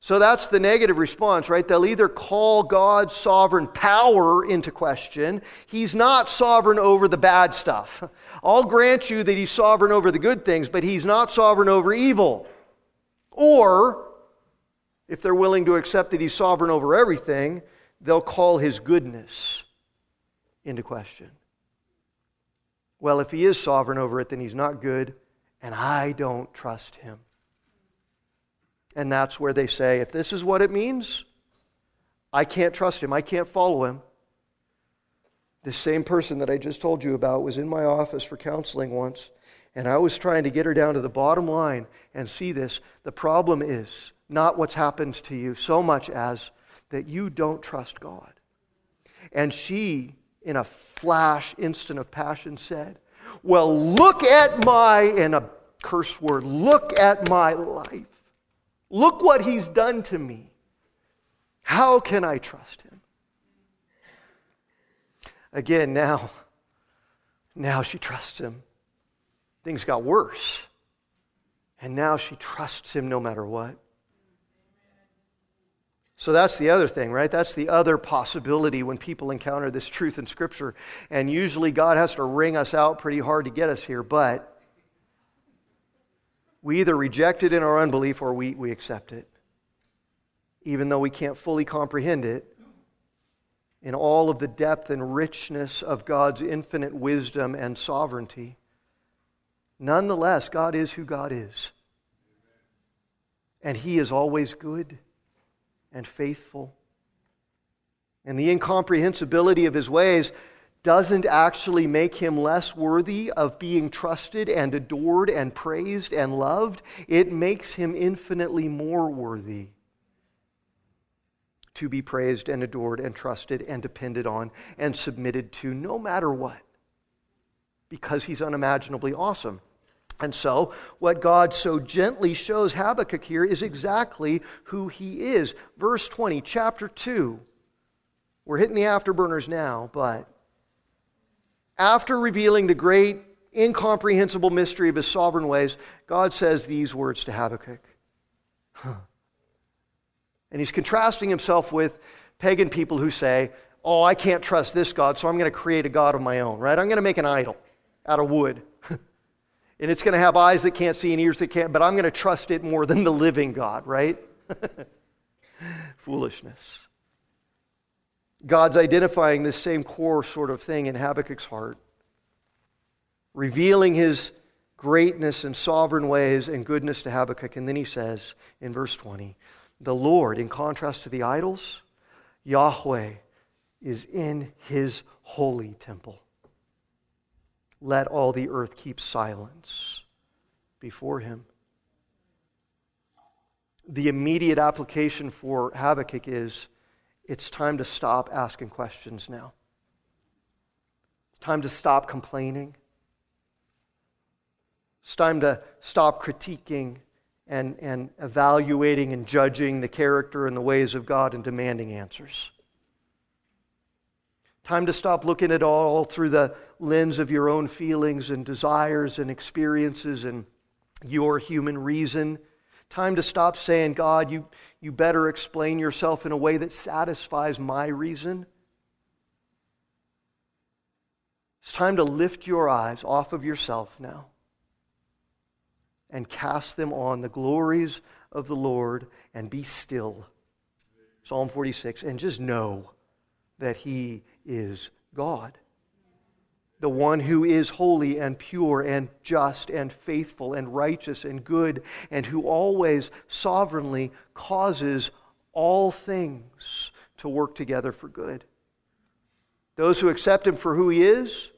So that's the negative response, right? They'll either call God's sovereign power into question. He's not sovereign over the bad stuff. I'll grant you that He's sovereign over the good things, but He's not sovereign over evil. Or, if they're willing to accept that he's sovereign over everything, they'll call his goodness into question. Well, if he is sovereign over it, then he's not good, and I don't trust him. And that's where they say, if this is what it means, I can't trust him, I can't follow him. This same person that I just told you about was in my office for counseling once. And I was trying to get her down to the bottom line and see this. The problem is not what's happened to you so much as that you don't trust God. And she, in a flash, instant of passion, said, Well, look at my, in a curse word, look at my life. Look what he's done to me. How can I trust him? Again, now, now she trusts him things got worse. And now she trusts him no matter what. So that's the other thing, right? That's the other possibility when people encounter this truth in Scripture. And usually God has to wring us out pretty hard to get us here, but we either reject it in our unbelief or we, we accept it. Even though we can't fully comprehend it, in all of the depth and richness of God's infinite wisdom and sovereignty. Nonetheless, God is who God is. And He is always good and faithful. And the incomprehensibility of His ways doesn't actually make him less worthy of being trusted and adored and praised and loved. It makes him infinitely more worthy to be praised and adored and trusted and depended on and submitted to no matter what because he's unimaginably awesome. And so, what God so gently shows Habakkuk here is exactly who he is. Verse 20, chapter 2. We're hitting the afterburners now, but after revealing the great, incomprehensible mystery of his sovereign ways, God says these words to Habakkuk. And he's contrasting himself with pagan people who say, Oh, I can't trust this God, so I'm going to create a God of my own, right? I'm going to make an idol out of wood. and it's going to have eyes that can't see and ears that can't, but I'm going to trust it more than the living God, right? Foolishness. God's identifying this same core sort of thing in Habakkuk's heart, revealing his greatness and sovereign ways and goodness to Habakkuk. And then he says in verse 20, the Lord, in contrast to the idols, Yahweh is in his holy temple. Let all the earth keep silence before him. The immediate application for Habakkuk is it's time to stop asking questions now. It's time to stop complaining. It's time to stop critiquing and, and evaluating and judging the character and the ways of God and demanding answers. Time to stop looking at all through the lens of your own feelings and desires and experiences and your human reason. Time to stop saying, God, you, you better explain yourself in a way that satisfies my reason. It's time to lift your eyes off of yourself now and cast them on the glories of the Lord and be still. Psalm 46, and just know that He is God. The one who is holy and pure and just and faithful and righteous and good, and who always sovereignly causes all things to work together for good. Those who accept Him for who He is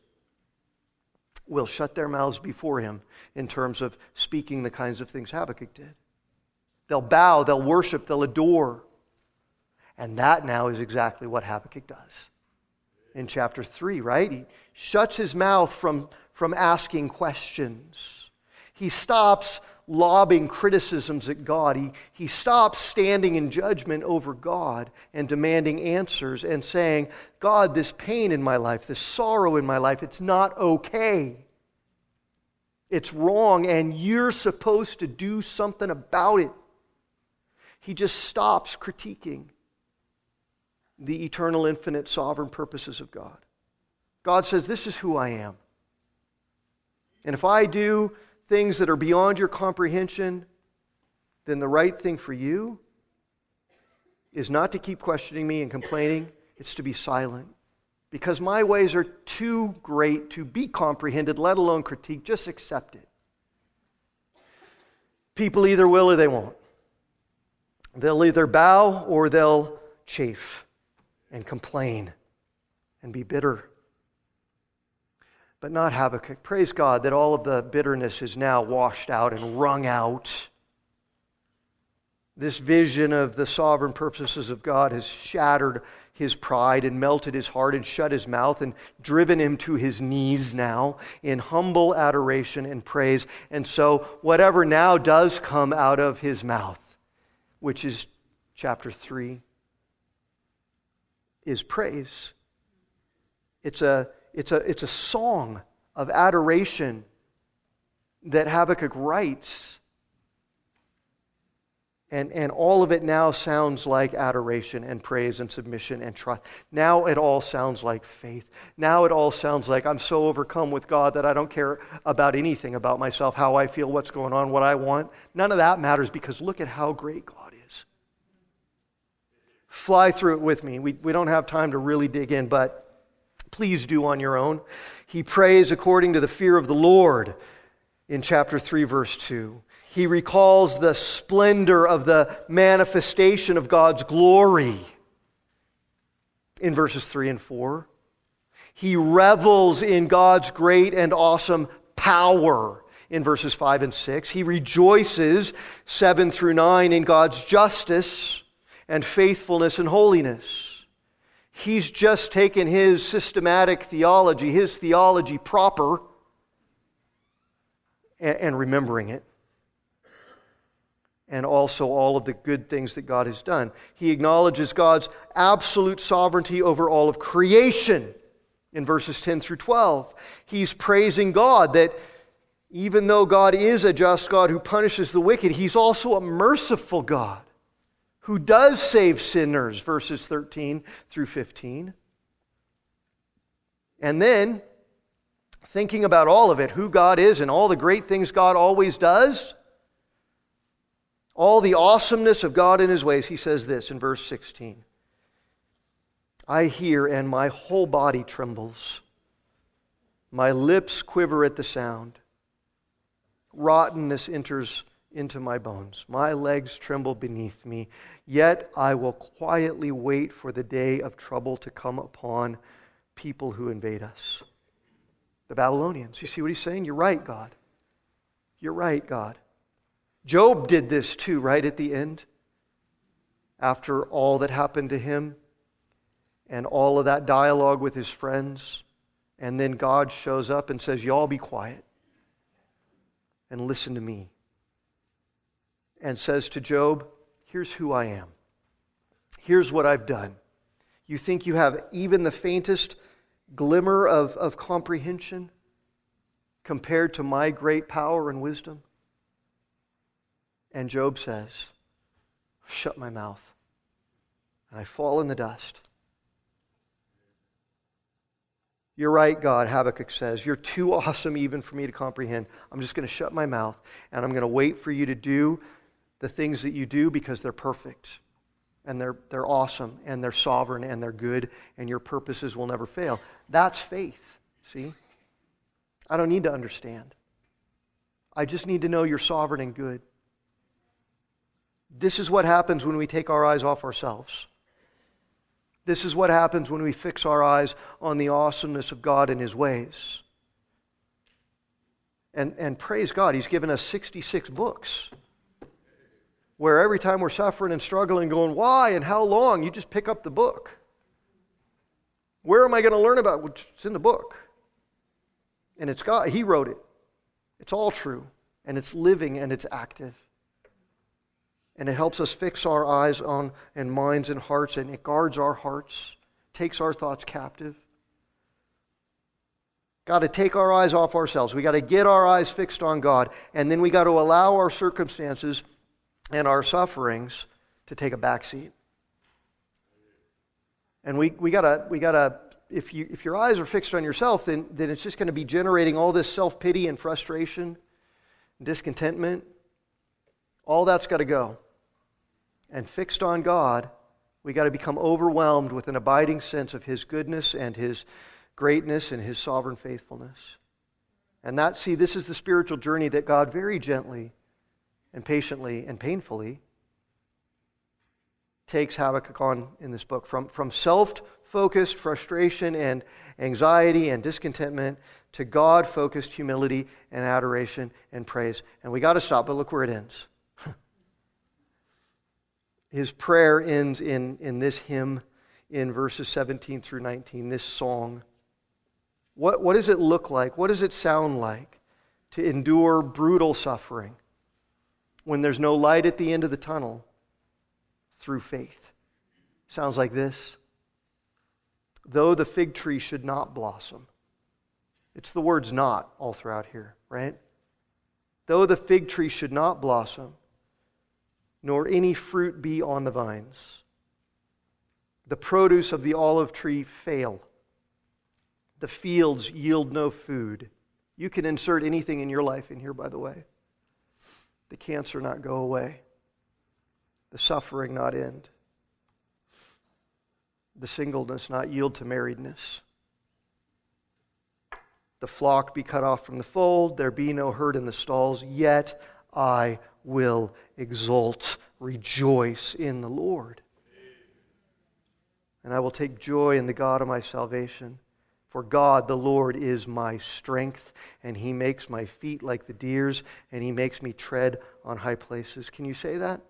will shut their mouths before Him in terms of speaking the kinds of things Habakkuk did. They'll bow, they'll worship, they'll adore. And that now is exactly what Habakkuk does in chapter 3, right? He shuts his mouth from, from asking questions. He stops lobbing criticisms at God. He, he stops standing in judgment over God and demanding answers and saying, God, this pain in my life, this sorrow in my life, it's not okay. It's wrong, and you're supposed to do something about it. He just stops critiquing the eternal, infinite, sovereign purposes of God. God says, This is who I am. And if I do things that are beyond your comprehension, then the right thing for you is not to keep questioning me and complaining, it's to be silent. Because my ways are too great to be comprehended, let alone critiqued. Just accept it. People either will or they won't. They'll either bow or they'll chafe and complain and be bitter. But not Habakkuk. Praise God that all of the bitterness is now washed out and wrung out. This vision of the sovereign purposes of God has shattered his pride and melted his heart and shut his mouth and driven him to his knees now in humble adoration and praise. And so, whatever now does come out of his mouth, which is chapter 3, is praise. It's a, it's a, it's a song of adoration that Habakkuk writes. And, and all of it now sounds like adoration and praise and submission and trust. Now it all sounds like faith. Now it all sounds like I'm so overcome with God that I don't care about anything about myself, how I feel, what's going on, what I want. None of that matters because look at how great God. Fly through it with me. We, we don't have time to really dig in, but please do on your own. He prays according to the fear of the Lord in chapter 3, verse 2. He recalls the splendor of the manifestation of God's glory in verses 3 and 4. He revels in God's great and awesome power in verses 5 and 6. He rejoices, 7 through 9, in God's justice and faithfulness and holiness. He's just taken his systematic theology, his theology proper, and, remembering it and also all of the good things that God has done. He acknowledges God's absolute sovereignty over all of creation in verses 10 through 12. He's praising God that even though God is a just God who punishes the wicked, He's also a merciful God who does save sinners, verses 13 through 15. And then, thinking about all of it, who God is and all the great things God always does, all the awesomeness of God in His ways, he says this in verse 16 I hear, and my whole body trembles. My lips quiver at the sound. Rottenness enters into my bones. My legs tremble beneath me. Yet I will quietly wait for the day of trouble to come upon people who invade us. The Babylonians. You see what he's saying? You're right, God. You're right, God. Job did this too, right at the end. After all that happened to him, and all of that dialogue with his friends. And then God shows up and says, Y'all be quiet and listen to me. And says to Job, Here's who I am. Here's what I've done. You think you have even the faintest glimmer of, of comprehension compared to my great power and wisdom? And Job says, Shut my mouth. And I fall in the dust. You're right, God, Habakkuk says. You're too awesome even for me to comprehend. I'm just going to shut my mouth and I'm going to wait for you to do the things that you do because they're perfect and they're, they're awesome and they're sovereign and they're good and your purposes will never fail. That's faith, see? I don't need to understand. I just need to know you're sovereign and good. This is what happens when we take our eyes off ourselves. This is what happens when we fix our eyes on the awesomeness of God and His ways. And, and praise God, He's given us 66 books where every time we're suffering and struggling, going, why and how long, you just pick up the book. Where am I going to learn about it? It's in the book. And it's God. He wrote it. It's all true. And it's living and it's active and it helps us fix our eyes on and minds and hearts, and it guards our hearts, takes our thoughts captive. Got to take our eyes off ourselves. We got to get our eyes fixed on God, and then we got to allow our circumstances and our sufferings to take a backseat. And we, we gotta we gotta if you if your eyes are fixed on yourself, then then it's just going to be generating all this self pity and frustration, discontentment. All that's got to go and fixed on God, we got to become overwhelmed with an abiding sense of His goodness and His greatness and His sovereign faithfulness. And that, see, this is the spiritual journey that God very gently and patiently and painfully takes Habakkuk on in this book. From, from self focused frustration and anxiety and discontentment to God focused humility and adoration and praise. And we got to stop, but look where it ends his prayer ends in, in this hymn in verses 17 through 19, this song. What, what does it look like? What does it sound like to endure brutal suffering when there's no light at the end of the tunnel through faith? Sounds like this. Though the fig tree should not blossom. It's the words not all throughout here, right? Though the fig tree should not blossom, nor any fruit be on the vines. The produce of the olive tree fail. The fields yield no food. You can insert anything in your life in here, by the way. The cancer not go away. The suffering not end. The singleness not yield to marriedness. The flock be cut off from the fold. There be no herd in the stalls. Yet I will exult, rejoice in the Lord. And I will take joy in the God of my salvation. For God, the Lord, is my strength, and he makes my feet like the deer's, and he makes me tread on high places. Can you say that?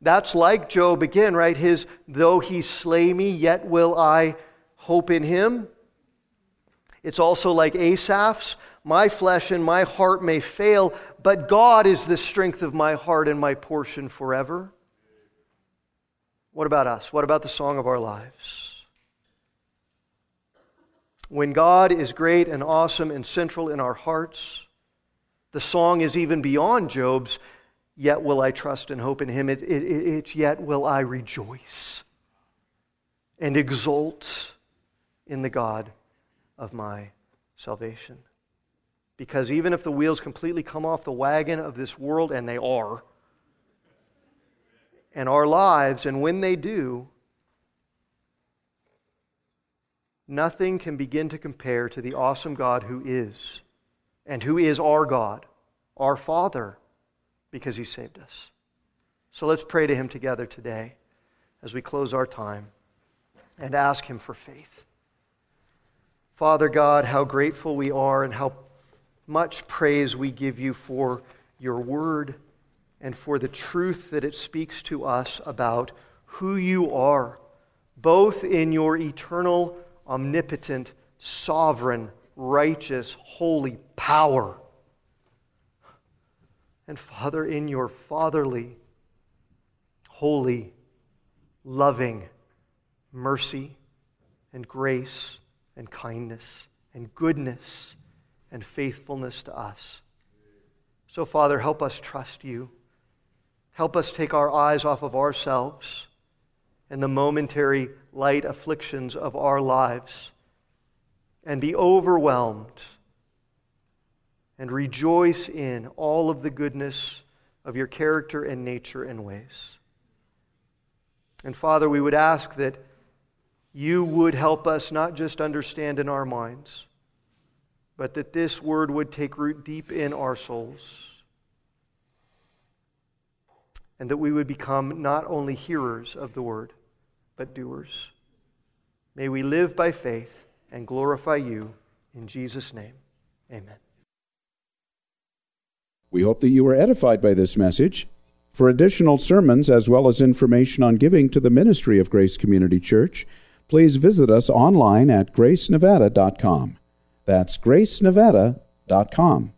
That's like Job again, right? His, though he slay me, yet will I hope in him. It's also like Asaph's, my flesh and my heart may fail, but God is the strength of my heart and my portion forever. What about us? What about the song of our lives? When God is great and awesome and central in our hearts, the song is even beyond Job's, yet will I trust and hope in him. It, it, it, it's yet will I rejoice and exult in the God of my salvation. Because even if the wheels completely come off the wagon of this world, and they are, and our lives, and when they do, nothing can begin to compare to the awesome God who is, and who is our God, our Father, because He saved us. So let's pray to Him together today as we close our time and ask Him for faith. Father God, how grateful we are and how much praise we give you for your word and for the truth that it speaks to us about who you are, both in your eternal omnipotent, sovereign, righteous, holy power. And Father, in your fatherly, holy, loving mercy and grace and kindness and goodness and faithfulness to us. So, Father, help us trust you. Help us take our eyes off of ourselves and the momentary light afflictions of our lives and be overwhelmed and rejoice in all of the goodness of your character and nature and ways. And Father, we would ask that you would help us not just understand in our minds, but that this word would take root deep in our souls. And that we would become not only hearers of the word, but doers. May we live by faith and glorify you. In Jesus' name, amen. We hope that you were edified by this message. For additional sermons as well as information on giving to the ministry of Grace Community Church, please visit us online at gracenevada.com. That's gracenevada.com.